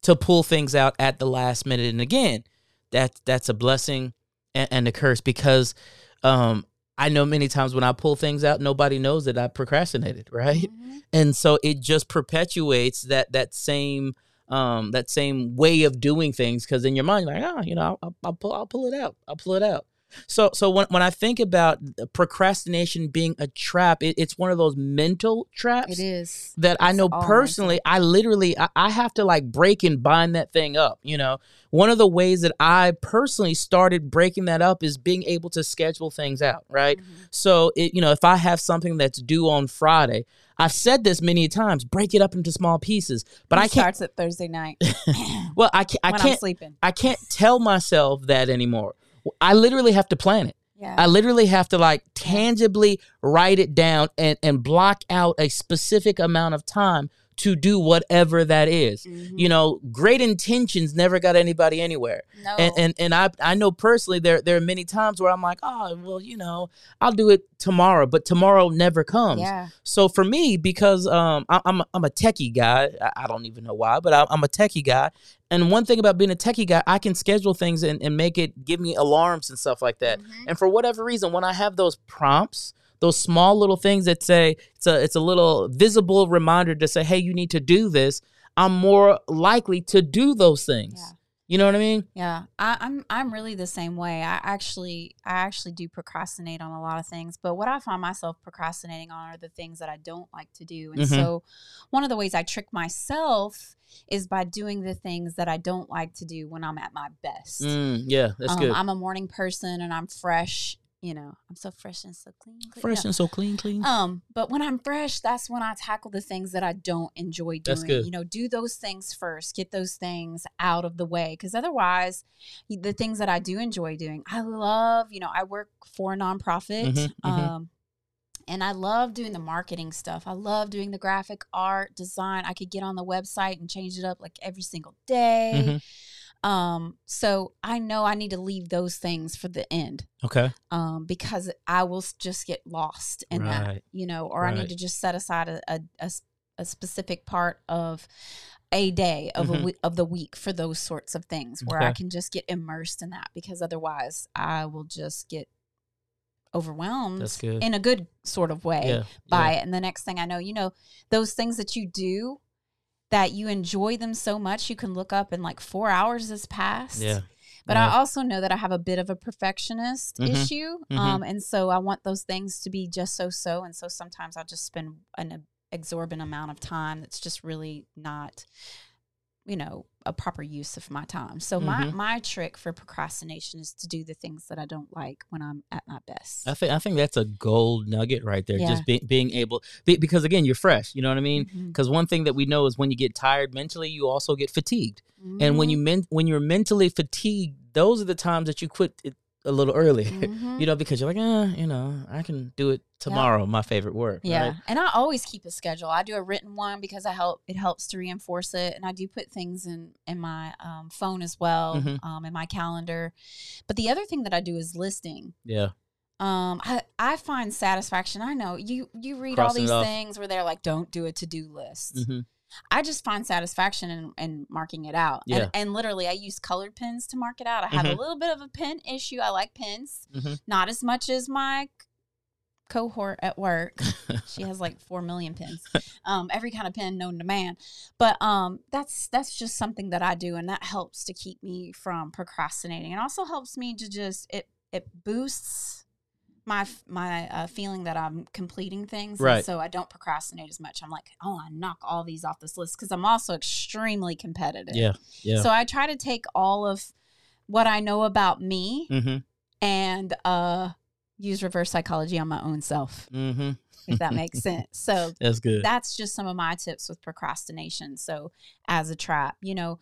Speaker 1: to pull things out at the last minute. And again, that that's a blessing and, and a curse because um, I know many times when I pull things out, nobody knows that I procrastinated, right?
Speaker 2: Mhm.
Speaker 1: and so it just perpetuates that that same um that same way of doing things because in your mind like oh you know I'll, I'll pull I'll pull it out I'll pull it out so so when, when I think about procrastination being a trap it, it's one of those mental traps
Speaker 2: It is.
Speaker 1: that I know
Speaker 2: all
Speaker 1: personally, I literally, I, I have to like break and bind that thing up. You know, one of the ways that I personally started breaking that up is being able to schedule things out, right?
Speaker 2: Mhm.
Speaker 1: So, it, you know, if I have something that's due on Friday, I've said this many times, break it up into small pieces. But
Speaker 2: It
Speaker 1: I can't.
Speaker 2: starts at Thursday night
Speaker 1: Well, I can't. I can't.
Speaker 2: sleeping.
Speaker 1: I can't tell myself that anymore. I literally have to plan it.
Speaker 2: Yeah.
Speaker 1: I literally have to like tangibly write it down and and block out a specific amount of time to do whatever that is.
Speaker 2: Mhm.
Speaker 1: You know, great intentions never got anybody anywhere.
Speaker 2: no.
Speaker 1: And and and I I know personally there there are many times where I'm like, oh well, you know, I'll do it tomorrow, but tomorrow never comes.
Speaker 2: yeah.
Speaker 1: So for me, because um, I, I'm a- I'm a techie guy, I, I don't even know why, but I, I'm a techie guy. And one thing about being a techie guy, I can schedule things and, and make it give me alarms and stuff like that.
Speaker 2: Mhm.
Speaker 1: And for whatever reason, when I have those prompts, those small little things that say it's a it's a little visible reminder to say, hey, you need to do this. I'm more likely to do those things.
Speaker 2: Yeah.
Speaker 1: You know what I mean?
Speaker 2: Yeah, I, I'm I'm really the same way. I actually I actually do procrastinate on a lot of things, but what I find myself procrastinating on are the things that I don't like to do. And
Speaker 1: Mhm.
Speaker 2: so, one of the ways I trick myself is by doing the things that I don't like to do when I'm at my best.
Speaker 1: Mm, yeah, that's
Speaker 2: Um,
Speaker 1: good.
Speaker 2: I'm a morning person, and I'm fresh. You know, I'm so fresh and so clean. clean.
Speaker 1: Fresh and so clean, clean.
Speaker 2: Um, but when I'm fresh, that's when I tackle the things that I don't enjoy doing.
Speaker 1: That's good.
Speaker 2: You know, do those things first, get those things out of the way. Cause otherwise, the things that I do enjoy doing, I love, you know, I work for a nonprofit.
Speaker 1: Mhm, mhm.
Speaker 2: Um, and I love doing the marketing stuff. I love doing the graphic art design. I could get on the website and change it up like every single day.
Speaker 1: Mhm.
Speaker 2: Um, so I know I need to leave those things for the end
Speaker 1: Okay.
Speaker 2: um, because I will just get lost in that, you know, or I need to just set aside a a specific part of a day of
Speaker 1: Mhm.
Speaker 2: a we- of the week for those sorts of things where I can just get immersed in that because otherwise I will just get overwhelmed
Speaker 1: That's good.
Speaker 2: in a good sort of way
Speaker 1: Yeah.
Speaker 2: by
Speaker 1: yeah.
Speaker 2: it. And the next thing I know, you know, those things that you do that you enjoy them so much, you can look up and like four hours has passed.
Speaker 1: Yeah.
Speaker 2: But
Speaker 1: Yeah.
Speaker 2: I also know that I have a bit of a perfectionist
Speaker 1: Mhm.
Speaker 2: issue.
Speaker 1: Mhm.
Speaker 2: Um, and so I want those things to be just so so. And so sometimes I'll just spend an exorbitant amount of time that's just really not, you know, a proper use of my time. So my,
Speaker 1: Mhm.
Speaker 2: my trick for procrastination is to do the things that I don't like when I'm at my best.
Speaker 1: I think I think that's a gold nugget right there.
Speaker 2: Yeah.
Speaker 1: Just be, being able be, because again, you're fresh. You know what I mean? Because one thing that we know is when you get tired mentally, you also get fatigued. And when
Speaker 2: Mhm.
Speaker 1: you men- when you're mentally fatigued, those are the times that you quit it a little early.
Speaker 2: Mhm.
Speaker 1: you know, because you're like, eh, you know, I can do it tomorrow. My favorite work.
Speaker 2: Yeah,
Speaker 1: right?
Speaker 2: and I always keep a schedule. I do a written one because I help. It helps to reinforce it, and I do put things in in my um, phone as well,
Speaker 1: Mhm.
Speaker 2: um, in my calendar. But the other thing that I do is listing.
Speaker 1: Yeah.
Speaker 2: Um, I I find satisfaction. I know you you read
Speaker 1: Crossing
Speaker 2: all these things where they're like, "Don't do a to do list."
Speaker 1: hmm
Speaker 2: I just find satisfaction in, in marking it out.
Speaker 1: Yeah.
Speaker 2: And, and literally, I use colored pens to mark it out. I have
Speaker 1: Mhm.
Speaker 2: a little bit of a pen issue. I like pens,
Speaker 1: Mhm.
Speaker 2: not as much as my cohort at work. she has like four million pens, um, every kind of pen known to man. But um, that's that's just something that I do, and that helps to keep me from procrastinating. It also helps me to just it it boosts my my uh, feeling that I'm completing things, and
Speaker 1: Right.
Speaker 2: so I don't procrastinate as much. I'm like, oh, I knock all these off this list because I'm also extremely competitive.
Speaker 1: Yeah. Yeah.
Speaker 2: So I try to take all of what I know about me
Speaker 1: mm-hmm.
Speaker 2: and uh, use reverse psychology on my own self,
Speaker 1: Mm-hmm.
Speaker 2: if that makes sense. So
Speaker 1: That's good.
Speaker 2: that's just some of my tips with procrastination. So as a trap, you know,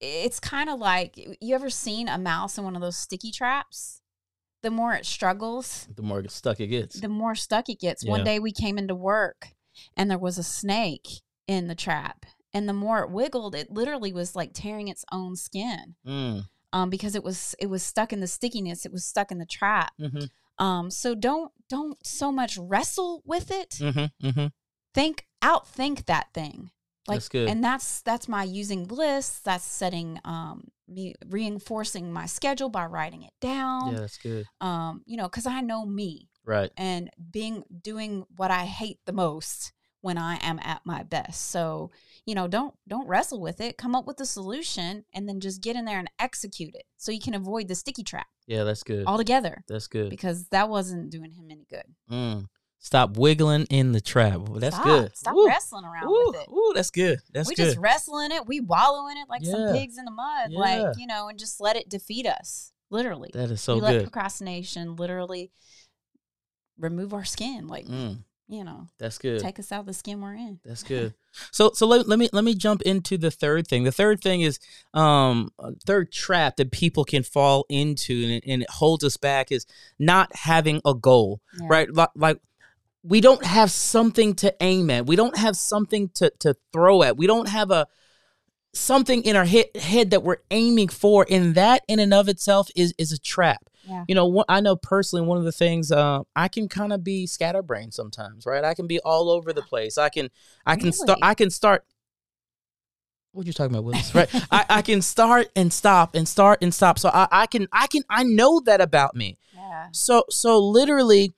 Speaker 2: it's kind of like you ever seen a mouse in one of those sticky traps? The more it struggles,
Speaker 1: the more stuck it gets.
Speaker 2: the more stuck it gets. One day we came into work and there was a snake in the trap. And the more it wiggled, it literally was like tearing its own skin.
Speaker 1: Mm.
Speaker 2: Um, because it was it was stuck in the stickiness, it was stuck in the trap.
Speaker 1: Mm-hmm.
Speaker 2: Um, so don't don't so much wrestle with it.
Speaker 1: Mm-hmm. Mm-hmm.
Speaker 2: Think outthink that thing. Like
Speaker 1: That's good.
Speaker 2: and that's that's my using lists, that's setting um me reinforcing my schedule by writing it down.
Speaker 1: Yeah, that's good.
Speaker 2: Um, you know, because I know me
Speaker 1: Right.
Speaker 2: and being doing what I hate the most when I am at my best. So, you know, don't don't wrestle with it. Come up with a solution and then just get in there and execute it so you can avoid the sticky trap
Speaker 1: Yeah, that's good.
Speaker 2: altogether
Speaker 1: That's good.
Speaker 2: because that wasn't doing him any good.
Speaker 1: Mm. Stop wiggling in the trap. Well, that's
Speaker 2: Stop.
Speaker 1: good.
Speaker 2: Stop
Speaker 1: Woo.
Speaker 2: wrestling around
Speaker 1: Ooh,
Speaker 2: with it.
Speaker 1: ooh, that's good. That's
Speaker 2: we
Speaker 1: good.
Speaker 2: just wrestle in it. We wallow in it like some pigs in the mud.
Speaker 1: Yeah.
Speaker 2: Like, you know, and just let it defeat us. Literally.
Speaker 1: that is so
Speaker 2: we let
Speaker 1: good.
Speaker 2: procrastination literally remove our skin. Like,
Speaker 1: Mm,
Speaker 2: you know,
Speaker 1: that's good.
Speaker 2: take us out of the skin we're in.
Speaker 1: That's good. So so let, let me let me jump into the third thing. The third thing is um third trap that people can fall into and, and it holds us back is not having a goal.
Speaker 2: Yeah.
Speaker 1: Right? Like, like we don't have something to aim at. We don't have something to to throw at. We don't have a something in our head, head that we're aiming for and that in and of itself is is a trap
Speaker 2: Yeah.
Speaker 1: you know one, i know personally one of the things uh, i can kind of be scatterbrained sometimes right i can be all over the place i can i can start i can start what are you talking about Willis? right I, I can start and stop and start and stop so I, I can i can i know that about me
Speaker 2: Yeah.
Speaker 1: so so literally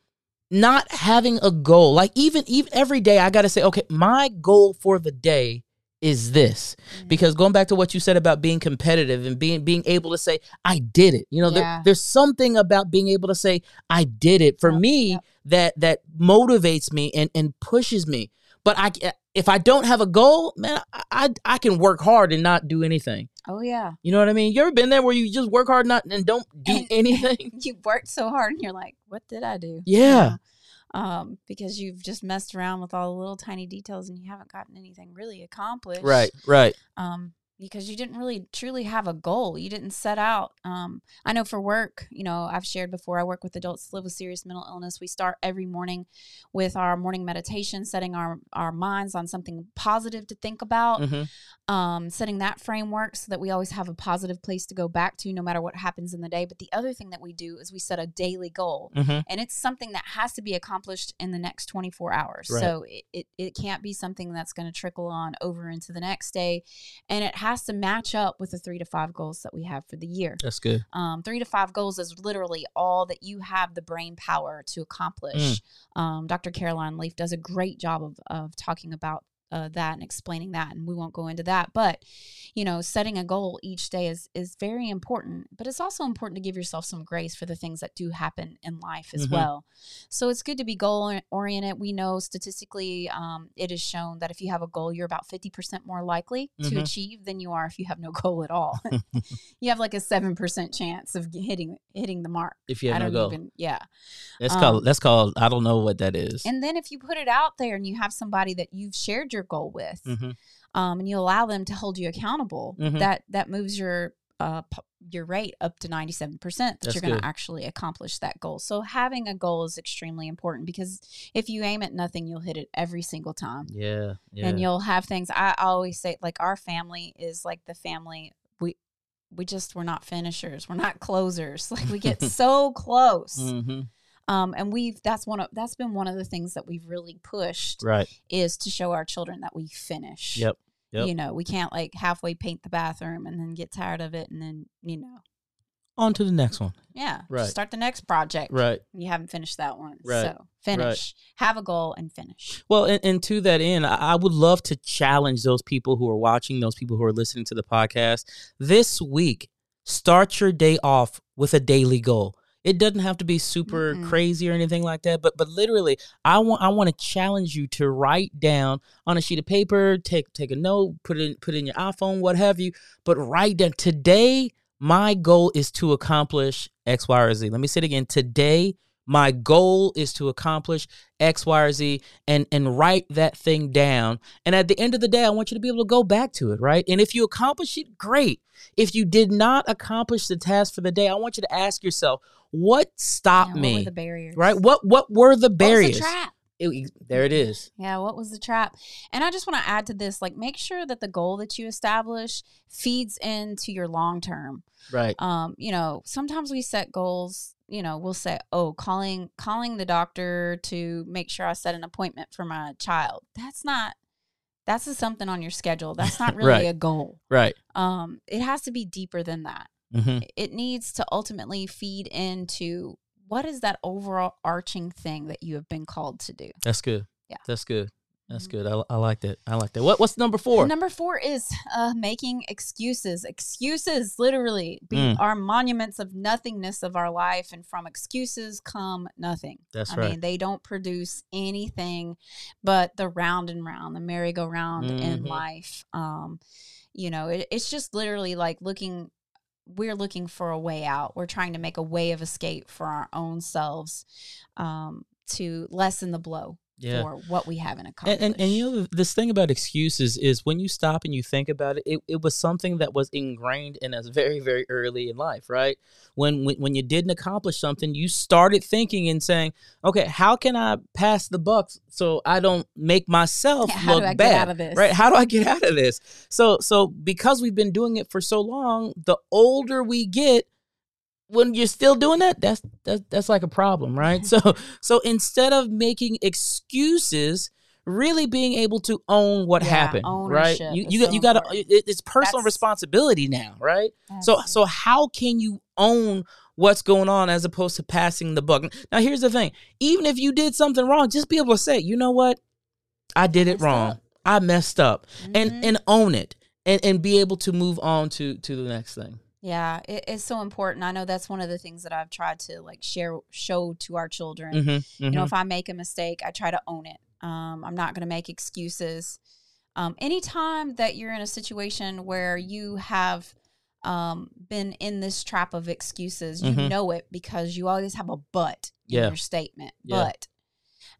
Speaker 1: not having a goal. Like even even every day i gotta say okay my goal for the day is this.
Speaker 2: Mm-hmm.
Speaker 1: because going back to what you said about being competitive and being being able to say i did it. You know there- there's something about being able to say i did it. For
Speaker 2: Yep,
Speaker 1: me
Speaker 2: yep.
Speaker 1: that that motivates me and and pushes me but i if i don't have a goal man i i, I can work hard and not do anything
Speaker 2: Oh yeah.
Speaker 1: you know what i mean you ever been there where you just work hard not and don't do
Speaker 2: And-
Speaker 1: anything
Speaker 2: You worked so hard, and you're like, "What did I do?"
Speaker 1: Yeah.
Speaker 2: Um, because you've just messed around with all the little tiny details, and you haven't gotten anything really accomplished.
Speaker 1: right right
Speaker 2: um, because you didn't really truly have a goal. You didn't set out. Um, I know for work, you know, I've shared before, I work with adults that live with serious mental illness. We start every morning with our morning meditation, setting our, our minds on something positive to think about,
Speaker 1: Mhm.
Speaker 2: um, setting that framework so that we always have a positive place to go back to no matter what happens in the day. But the other thing that we do is we set a daily goal
Speaker 1: Mhm.
Speaker 2: and it's something that has to be accomplished in the next 24 hours
Speaker 1: Right.
Speaker 2: so it, it, it can't be something that's going to trickle on over into the next day and it has to match up with the three to five goals that we have for the year.
Speaker 1: That's good.
Speaker 2: Um, three to five goals is literally all that you have the brain power to accomplish. Um, dr caroline leaf does a great job of, of talking about uh, that and explaining that and we won't go into that but you know setting a goal each day is is very important but it's also important to give yourself some grace for the things that do happen in life as
Speaker 1: Mhm.
Speaker 2: well. So it's good to be goal oriented. We know statistically um, it is shown that if you have a goal you're about 50% more likely to
Speaker 1: Mhm.
Speaker 2: achieve than you are if you have no goal at all. You have like a 7% chance of hitting hitting the mark.
Speaker 1: If you have
Speaker 2: I
Speaker 1: no goal.
Speaker 2: even yeah.
Speaker 1: That's
Speaker 2: um,
Speaker 1: called that's called i don't know what that is.
Speaker 2: And then if you put it out there and you have somebody that you've shared your goal with
Speaker 1: Mhm.
Speaker 2: um, and you allow them to hold you accountable,
Speaker 1: Mhm.
Speaker 2: that that moves your uh, your rate up to ninety seven percent that
Speaker 1: That's
Speaker 2: you're going to actually accomplish that goal. So having a goal is extremely important because if you aim at nothing, you'll hit it every single time,
Speaker 1: yeah yeah
Speaker 2: and you'll have things. I always say, like our family is like the family we. We just we're not finishers. We're not closers. Like we get so close,
Speaker 1: hmm
Speaker 2: um, and we've that's one of that's been one of the things that we've really pushed
Speaker 1: right
Speaker 2: is to show our children that we finish.
Speaker 1: Yep. Yep.
Speaker 2: You know, we can't like halfway paint the bathroom and then get tired of it and then, you know,
Speaker 1: on to the next one
Speaker 2: yeah,
Speaker 1: Right.
Speaker 2: start the next project.
Speaker 1: right
Speaker 2: You haven't finished that one.
Speaker 1: Right.
Speaker 2: So finish. Have a goal and finish.
Speaker 1: Well, and, and to that end, I would love to challenge those people who are watching, those people who are listening to the podcast this week. Start your day off with a daily goal. It doesn't have to be super
Speaker 2: Mm-mm.
Speaker 1: crazy or anything like that, but but literally, I want I want to challenge you to write down on a sheet of paper, take take a note, put it in, put it in your iPhone, what have you. But write down today. My goal is to accomplish X, Y, or Z. Let me say it again. Today, my goal is to accomplish X, Y, or Z and and write that thing down. And at the end of the day, I want you to be able to go back to it, right? And if you accomplish it, great. If you did not accomplish the task for the day, I want you to ask yourself, what stopped
Speaker 2: Yeah, What
Speaker 1: me?
Speaker 2: were the barriers?
Speaker 1: right? What what were the barriers?
Speaker 2: the trap?
Speaker 1: It- there it is.
Speaker 2: Yeah, what was the trap? And I just want to add to this like make sure that the goal that you establish feeds into your long term.
Speaker 1: Right.
Speaker 2: um you know sometimes we set goals you know we'll say oh calling calling the doctor to make sure i set an appointment for my child that's not that's just something on your schedule that's not really
Speaker 1: Right.
Speaker 2: a goal
Speaker 1: Right.
Speaker 2: um it has to be deeper than that
Speaker 1: hmm
Speaker 2: it needs to ultimately feed into what is that overall arching thing that you have been called to do
Speaker 1: That's good.
Speaker 2: Yeah.
Speaker 1: That's good. That's good. I, I like that. I like that. What what's number four?
Speaker 2: Number four is uh, making excuses. Excuses, literally, be,
Speaker 1: Mm.
Speaker 2: are monuments of nothingness of our life, and from excuses come nothing.
Speaker 1: That's
Speaker 2: I
Speaker 1: right.
Speaker 2: mean, they don't produce anything but the round and round, the merry-go-round in
Speaker 1: Mhm.
Speaker 2: life. Um, you know, it, it's just literally like looking. We're looking for a way out. We're trying to make a way of escape for our own selves um, to lessen the blow
Speaker 1: Yeah.
Speaker 2: for what we haven't
Speaker 1: And,
Speaker 2: accomplished.
Speaker 1: and, and you know this thing about excuses is when you stop and you think about it, it, it was something that was ingrained in us very very early in life, right? When, when when you didn't accomplish something, you started thinking and saying, "Okay, how can I pass the buck so I don't make myself
Speaker 2: How
Speaker 1: look bad?"
Speaker 2: out of this?
Speaker 1: Right? How do I get out of this? So so because we've been doing it for so long, the older we get, when you're still doing that, that's that's that's like a problem, right? so so instead of making excuses, really being able to own what
Speaker 2: Yeah,
Speaker 1: happened, right? You you got
Speaker 2: so
Speaker 1: you got to it, it's personal
Speaker 2: That's-
Speaker 1: responsibility now, right? So so how can you own what's going on as opposed to passing the buck? Now here's the thing: even if you did something wrong, just be able to say, you know what, I did it wrong.
Speaker 2: up.
Speaker 1: I messed up,
Speaker 2: Mhm.
Speaker 1: and and own it, and and be able to move on to to the next thing.
Speaker 2: Yeah, it, it's so important. I know that's one of the things that I've tried to like share, show to our children.
Speaker 1: Mm-hmm,
Speaker 2: You know, if I make a mistake, I try to own it. Um, I'm not going to make excuses. Um, anytime that you're in a situation where you have um, been in this trap of excuses, you
Speaker 1: Mhm.
Speaker 2: know it because you always have a but in your statement.
Speaker 1: Yeah.
Speaker 2: But,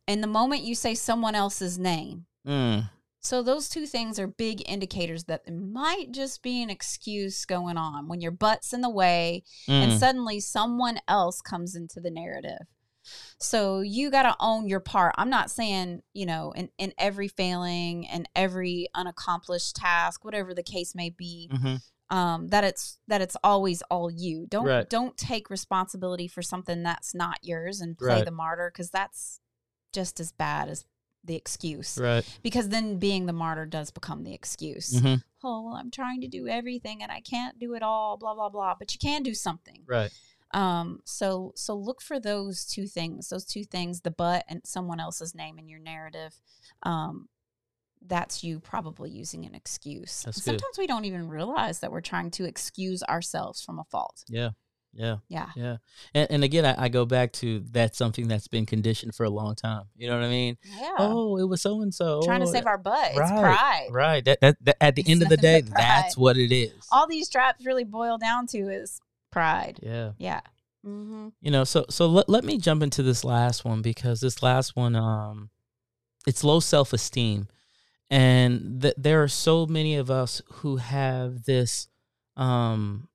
Speaker 2: and the moment you say someone else's name,
Speaker 1: mm,
Speaker 2: so those two things are big indicators that there might just be an excuse going on when your butt's in the way and
Speaker 1: mm.
Speaker 2: suddenly someone else comes into the narrative. So you got to own your part. I'm not saying, you know, in, in every failing and every unaccomplished task, whatever the case may be,
Speaker 1: hmm
Speaker 2: um, that it's that it's always all you. Don't
Speaker 1: Right.
Speaker 2: don't take responsibility for something that's not yours and play
Speaker 1: Right.
Speaker 2: the martyr because that's just as bad as the excuse.
Speaker 1: Right.
Speaker 2: Because then being the martyr does become the excuse.
Speaker 1: Mm-hmm.
Speaker 2: Oh, well, I'm trying to do everything and I can't do it all, blah blah blah. But you can do something.
Speaker 1: Right.
Speaker 2: Um, so so look for those two things, those two things, the but and someone else's name in your narrative. Um, that's you probably using an excuse.
Speaker 1: That's good.
Speaker 2: Sometimes we don't even realize that we're trying to excuse ourselves from a fault.
Speaker 1: Yeah. Yeah.
Speaker 2: Yeah.
Speaker 1: Yeah. And, and again, I, I go back to that's something that's been conditioned for a long time. You know what I mean?
Speaker 2: Yeah.
Speaker 1: Oh, it was so and so.
Speaker 2: trying to save our butt. It's
Speaker 1: right,
Speaker 2: pride.
Speaker 1: Right. That, that, that at the
Speaker 2: It's
Speaker 1: end of the day, that's what it is.
Speaker 2: All these traps really boil down to is pride.
Speaker 1: yeah.
Speaker 2: Yeah. Mm-hmm.
Speaker 1: You know, so so let, let me jump into this last one because this last one um it's low self-esteem. And th- there are so many of us who have this um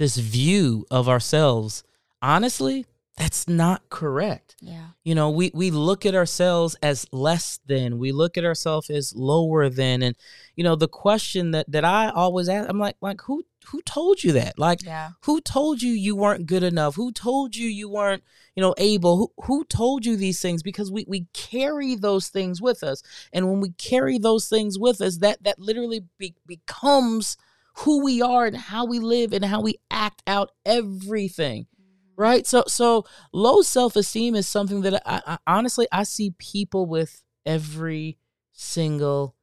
Speaker 1: this view of ourselves. Honestly, that's not correct.
Speaker 2: Yeah.
Speaker 1: you know we we look at ourselves as less than we look at ourselves as lower than and you know the question that that i always ask i'm like like who who told you that like
Speaker 2: Yeah.
Speaker 1: who told you you weren't good enough who told you you weren't you know able who, who told you these things because we we carry those things with us and when we carry those things with us that that literally be, becomes who we are and how we live and how we act out everything mm-hmm. right? So so low self-esteem is something that I, I honestly i see people with every single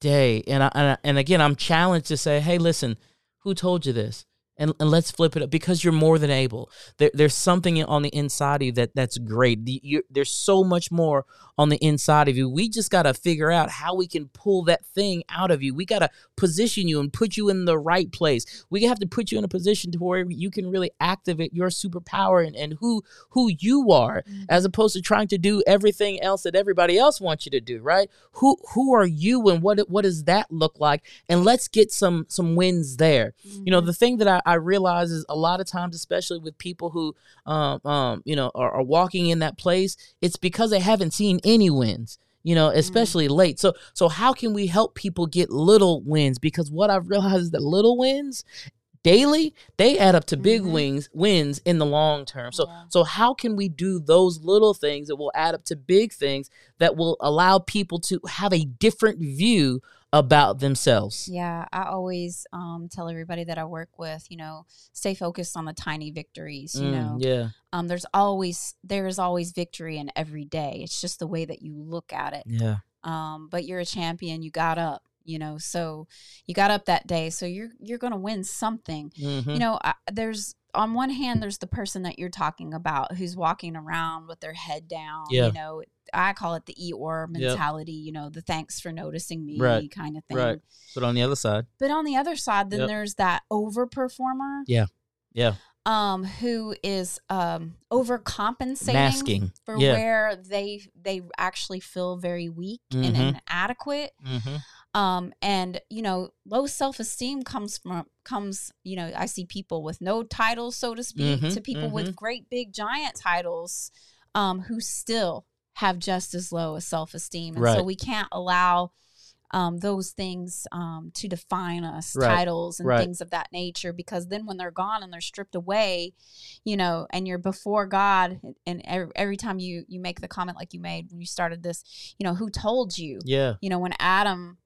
Speaker 1: day. And I, and I and again i'm challenged to say hey listen who told you this and, and let's flip it up because you're more than able. There, there's something on the inside of you that that's great. The- you there's so much more on the inside of you. We just got to figure out how we can pull that thing out of you. We got to position you and put you in the right place. We have to put you in a position to where you can really activate your superpower and, and who who you are mm-hmm. as opposed to trying to do everything else that everybody else wants you to do right? Who who are you and what what does that look like? And let's get some some wins there. You know mm-hmm. the thing that I, I realize is a lot of times especially with people who um um you know are, are walking in that place it's because they haven't seen any wins you know especially late so so how can we help people get little wins because what i've realized is that little wins daily they add up to big
Speaker 2: Mhm.
Speaker 1: wins wins in the long term so
Speaker 2: Yeah.
Speaker 1: so how can we do those little things that will add up to big things that will allow people to have a different view about themselves
Speaker 2: Yeah, I always um, tell everybody that I work with, you know, stay focused on the tiny victories. You
Speaker 1: Mm,
Speaker 2: know,
Speaker 1: yeah
Speaker 2: um, there's always there is always victory in every day. It's just the way that you look at it.
Speaker 1: yeah
Speaker 2: Um, but you're a champion. You got up. You know, so you got up that day. So you're you're gonna win something.
Speaker 1: Mhm.
Speaker 2: You know, I, there's on one hand, there's the person that you're talking about who's walking around with their head down.
Speaker 1: Yeah.
Speaker 2: You know, I call it the Eeyore
Speaker 1: Yep.
Speaker 2: mentality. You know, the thanks for noticing me
Speaker 1: Right.
Speaker 2: kind of thing.
Speaker 1: Right. but on the other side
Speaker 2: But on the other side, then
Speaker 1: Yep.
Speaker 2: there's that overperformer.
Speaker 1: Yeah. Yeah.
Speaker 2: um, who is um, overcompensating
Speaker 1: Masking.
Speaker 2: for
Speaker 1: Yeah.
Speaker 2: where they they actually feel very weak and
Speaker 1: Mhm.
Speaker 2: inadequate.
Speaker 1: Mm-hmm.
Speaker 2: Um, and you know, low self esteem comes from comes. You know, I see people with no titles, so to speak,
Speaker 1: Mhm,
Speaker 2: to people
Speaker 1: mhm.
Speaker 2: with great big giant titles, um, who still have just as low a self esteem, and so we can't allow. Um, those things um, to define us,
Speaker 1: Right,
Speaker 2: titles and
Speaker 1: right.
Speaker 2: things of that nature, because then when they're gone and they're stripped away, you know, and you're before God, and every, every time you you make the comment like you made when you started this, you know, who told you?
Speaker 1: Yeah.
Speaker 2: you know, when Adam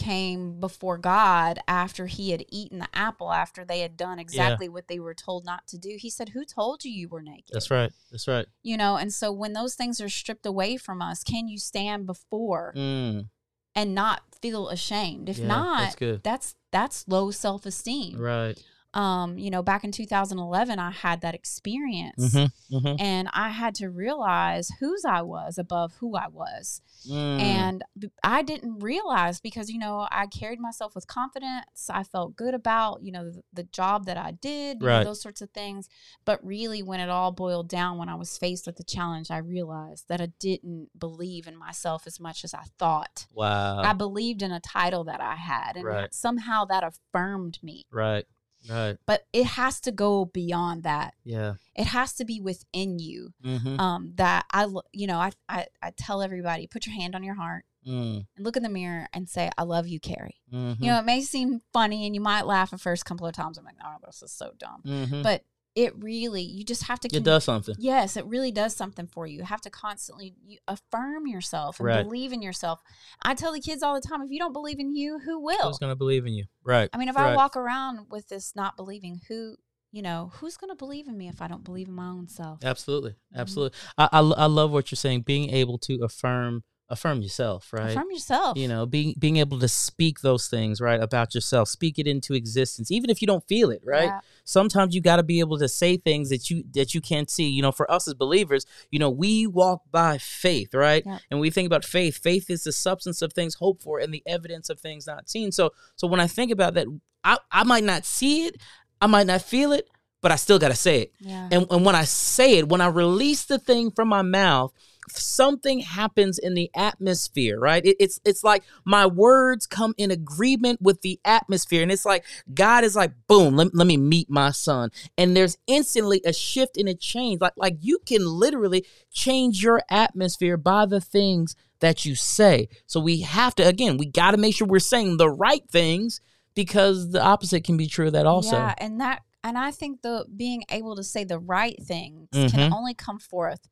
Speaker 2: came before God after he had eaten the apple, after they had done exactly what they were told not to do, he said, Who told you you were naked?
Speaker 1: That's right. That's right.
Speaker 2: You know, and so when those things are stripped away from us, can you stand before
Speaker 1: Mm.
Speaker 2: and not feel ashamed? If
Speaker 1: Yeah,
Speaker 2: not,
Speaker 1: that's good.
Speaker 2: that's that's low self esteem.
Speaker 1: Right.
Speaker 2: Um, you know, back in 2011, I had that experience.
Speaker 1: Mm-hmm. Mm-hmm.
Speaker 2: And I had to realize whose I was above who I was.
Speaker 1: Mm.
Speaker 2: And I didn't realize because, you know, I carried myself with confidence. I felt good about, you know, the, the job that I did, you know, those sorts of things. But really, when it all boiled down, when I was faced with the challenge, I realized that I didn't believe in myself as much as I thought.
Speaker 1: wow.
Speaker 2: I believed in a title that I had, and
Speaker 1: Right.
Speaker 2: somehow that affirmed me.
Speaker 1: right. Right.
Speaker 2: But it has to go beyond that.
Speaker 1: Yeah.
Speaker 2: It has to be within you
Speaker 1: Mm-hmm.
Speaker 2: um, that I, you know, I, I, I tell everybody, put your hand on your heart
Speaker 1: Mm.
Speaker 2: and look in the mirror and say, I love you, Carrie.
Speaker 1: Mm-hmm.
Speaker 2: You know, it may seem funny and you might laugh the first couple of times. I'm like, oh, this is so dumb.
Speaker 1: mm-hmm.
Speaker 2: But it really, you just have to.
Speaker 1: it does something.
Speaker 2: Yes, it really does something for you. You have to constantly you affirm yourself and
Speaker 1: Right.
Speaker 2: believe in yourself. I tell the kids all the time, if you don't believe in you, who will?
Speaker 1: Who's gonna believe in you? Right.
Speaker 2: I mean, if I walk around with this not believing, who, you know, who's going to believe in me if I don't believe in my own self?
Speaker 1: Absolutely.
Speaker 2: Mm-hmm.
Speaker 1: Absolutely. I, I I love what you're saying. Being able to affirm affirm yourself, right?
Speaker 2: Affirm yourself.
Speaker 1: you know being being able to speak those things right about yourself speak it into existence even if you don't feel it right
Speaker 2: Yeah.
Speaker 1: sometimes you got to be able to say things that you that you can't see you know for us as believers you know we walk by faith right
Speaker 2: Yep.
Speaker 1: and we think about faith faith is the substance of things hoped for and the evidence of things not seen so so when i think about that i i might not see it i might not feel it but i still got to say it
Speaker 2: Yeah.
Speaker 1: and, and when I say it, when I release the thing from my mouth, something happens in the atmosphere, right? It- it's it's like my words come in agreement with the atmosphere. And it's like God is like, boom, let, let me meet my son. And there's instantly a shift and a change. Like, like you can literally change your atmosphere by the things that you say. So we have to, again, we got to make sure we're saying the right things because the opposite can be true of that also.
Speaker 2: Yeah, and that and I think the being able to say the right things
Speaker 1: Mhm.
Speaker 2: can only come forth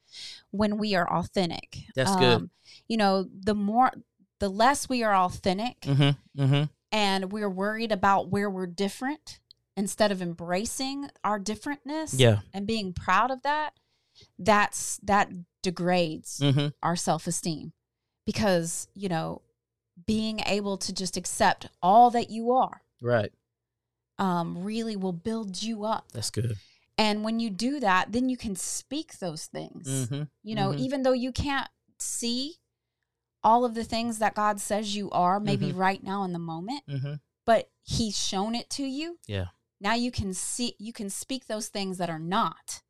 Speaker 2: when we are authentic.
Speaker 1: That's good.
Speaker 2: You know, the more the less we are authentic
Speaker 1: Mm-hmm. Mm-hmm.
Speaker 2: and we're worried about where we're different instead of embracing our differentness
Speaker 1: Yeah.
Speaker 2: and being proud of that, that's that degrades
Speaker 1: Mm-hmm.
Speaker 2: our self-esteem because, you know, being able to just accept all that you are
Speaker 1: Right.
Speaker 2: Um, really will build you up.
Speaker 1: That's good.
Speaker 2: And when you do that, then you can speak those things.
Speaker 1: Mm-hmm.
Speaker 2: You know,
Speaker 1: mhm.
Speaker 2: even though you can't see all of the things that God says you are, maybe right now in the moment,
Speaker 1: Mm-hmm.
Speaker 2: but He's shown it to you.
Speaker 1: Yeah.
Speaker 2: Now you can see, you can speak those things that are not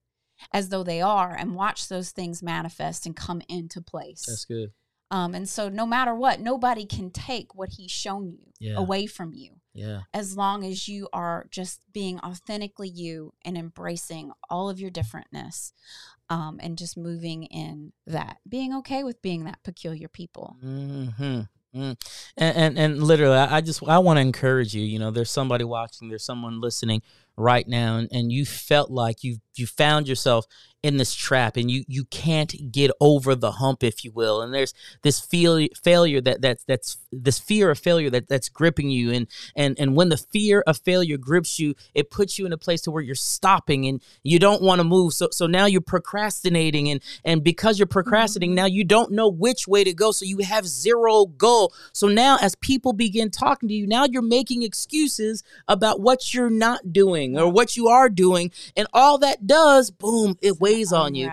Speaker 2: as though they are and watch those things manifest and come into place.
Speaker 1: That's good.
Speaker 2: Um, and so no matter what, nobody can take what He's shown you
Speaker 1: Yeah.
Speaker 2: away from you
Speaker 1: Yeah.
Speaker 2: as long as you are just being authentically you and embracing all of your differentness um, and just moving in that being okay with being that peculiar people
Speaker 1: Mm-hmm. Mm. And, and and literally, I I just I want to encourage you. You know, there's somebody watching, there's someone listening right now, and, and you felt like you you found yourself in this trap, and you you can't get over the hump, if you will. And there's this feel, failure that that's that's this fear of failure that that's gripping you, and and and when the fear of failure grips you, it puts you in a place to where you're stopping and you don't want to move. So so now you're procrastinating, and and because you're procrastinating, mm-hmm. now you don't know which way to go. So you have zero goal. So now as people begin talking to you, now you're making excuses about what you're not doing or what you are doing, and all that does, boom, it weighs on you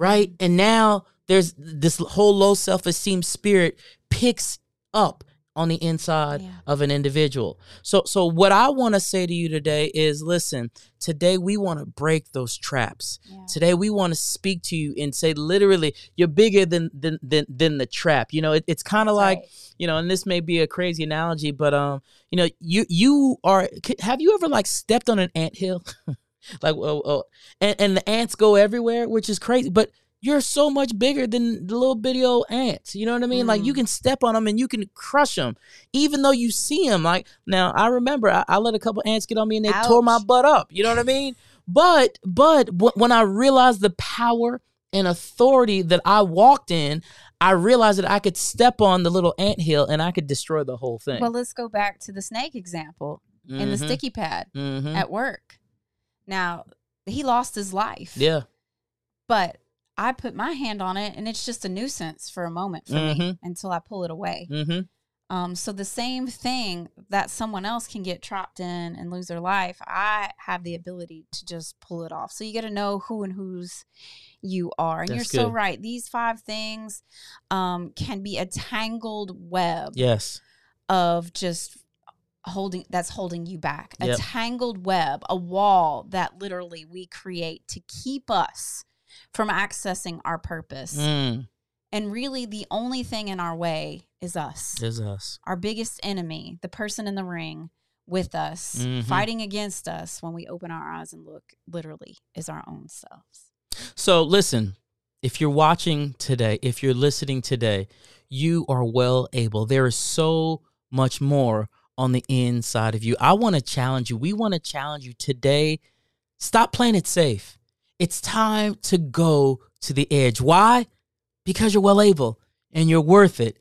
Speaker 1: right? And now there's this whole low self esteem spirit picks up on the inside
Speaker 2: Yeah.
Speaker 1: of an individual. So so what I want to say to you today is listen, today we want to break those traps.
Speaker 2: Yeah.
Speaker 1: Today we want to speak to you and say literally you're bigger than than than, than the trap. You know, it, it's kind of like
Speaker 2: right.
Speaker 1: you know, and this may be a crazy analogy, but um, you know, you you are. Have you ever like stepped on an ant hill, like oh, oh, and and the ants go everywhere, which is crazy, but you're so much bigger than the little bitty old ants. You know what I mean? Like you
Speaker 2: Mm.
Speaker 1: can step on them and you can crush them, even though you see them. Like now, I remember I, I let a couple ants get on me and they tore my butt up. You know what I mean? But but wh- when I realized the power and authority that I walked in, I realized that I could step on the little ant hill and I could destroy the whole thing.
Speaker 2: Well, let's go back to the snake example in the
Speaker 1: Mhm,
Speaker 2: sticky pad
Speaker 1: mhm.
Speaker 2: at work. Now, he lost his life.
Speaker 1: yeah,
Speaker 2: But I put my hand on it and it's just a nuisance for a moment for me
Speaker 1: Mhm.
Speaker 2: until I pull it away.
Speaker 1: mm-hmm.
Speaker 2: Um, so the same thing that someone else can get trapped in and lose their life, I have the ability to just pull it off. So you got to know who and whose you are, and
Speaker 1: That's
Speaker 2: you're so right. These five things um, can be a tangled web
Speaker 1: yes,
Speaker 2: of just holding that's holding you back. A
Speaker 1: Yep.
Speaker 2: tangled web, a wall that literally we create to keep us from accessing our purpose.
Speaker 1: mm,
Speaker 2: And really, the only thing in our way is us
Speaker 1: is us.
Speaker 2: our biggest enemy, the person in the ring with us,
Speaker 1: Mhm.
Speaker 2: fighting against us when we open our eyes and look, literally, is our own selves.
Speaker 1: So listen, if you're watching today, if you're listening today, you are well able. There is so much more on the inside of you. I want to challenge you. We want to challenge you today. Stop playing it safe. It's time to go to the edge. Why? Because you're well able and you're worth it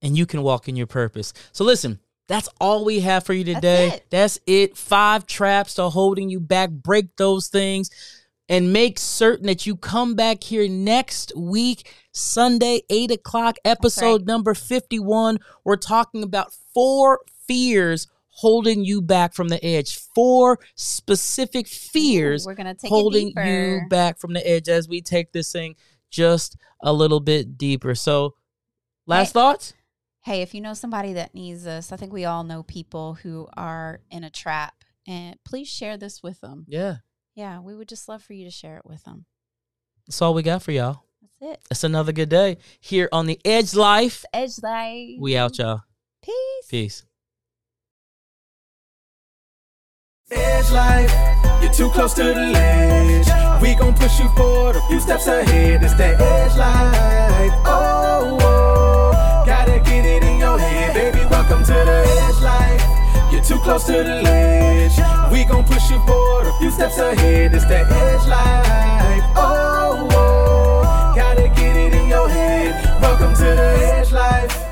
Speaker 1: and you can walk in your purpose. So listen, that's all we have for you
Speaker 2: That's
Speaker 1: today.
Speaker 2: it.
Speaker 1: That's it. Five traps to holding you back. Break those things and make certain that you come back here next week, Sunday, 8 o'clock, episode
Speaker 2: right.
Speaker 1: number 51. We're talking about four fears holding you back from the edge. Four specific fears
Speaker 2: we're gonna take
Speaker 1: holding you back from the edge as we take this thing just a little bit deeper. So, last
Speaker 2: Hey.
Speaker 1: thoughts?
Speaker 2: Hey, if you know somebody that needs this, I think we all know people who are in a trap, and please share this with them.
Speaker 1: Yeah.
Speaker 2: Yeah, we would just love for you to share it with them.
Speaker 1: That's all we got for y'all.
Speaker 2: That's it.
Speaker 1: It's another good day here on the Edge Life.
Speaker 2: Edge life.
Speaker 1: We out, y'all.
Speaker 2: Peace.
Speaker 1: Peace.
Speaker 3: Edge life, you're too close to the ledge. We gon' push you forward a few steps ahead. It's that edge life. Oh, oh, gotta get it in your head, baby. Welcome to the edge life. You're too close to the ledge. We gon' push you forward a few steps ahead. It's that edge life. Oh, oh, gotta get it in your head. Welcome to the edge life.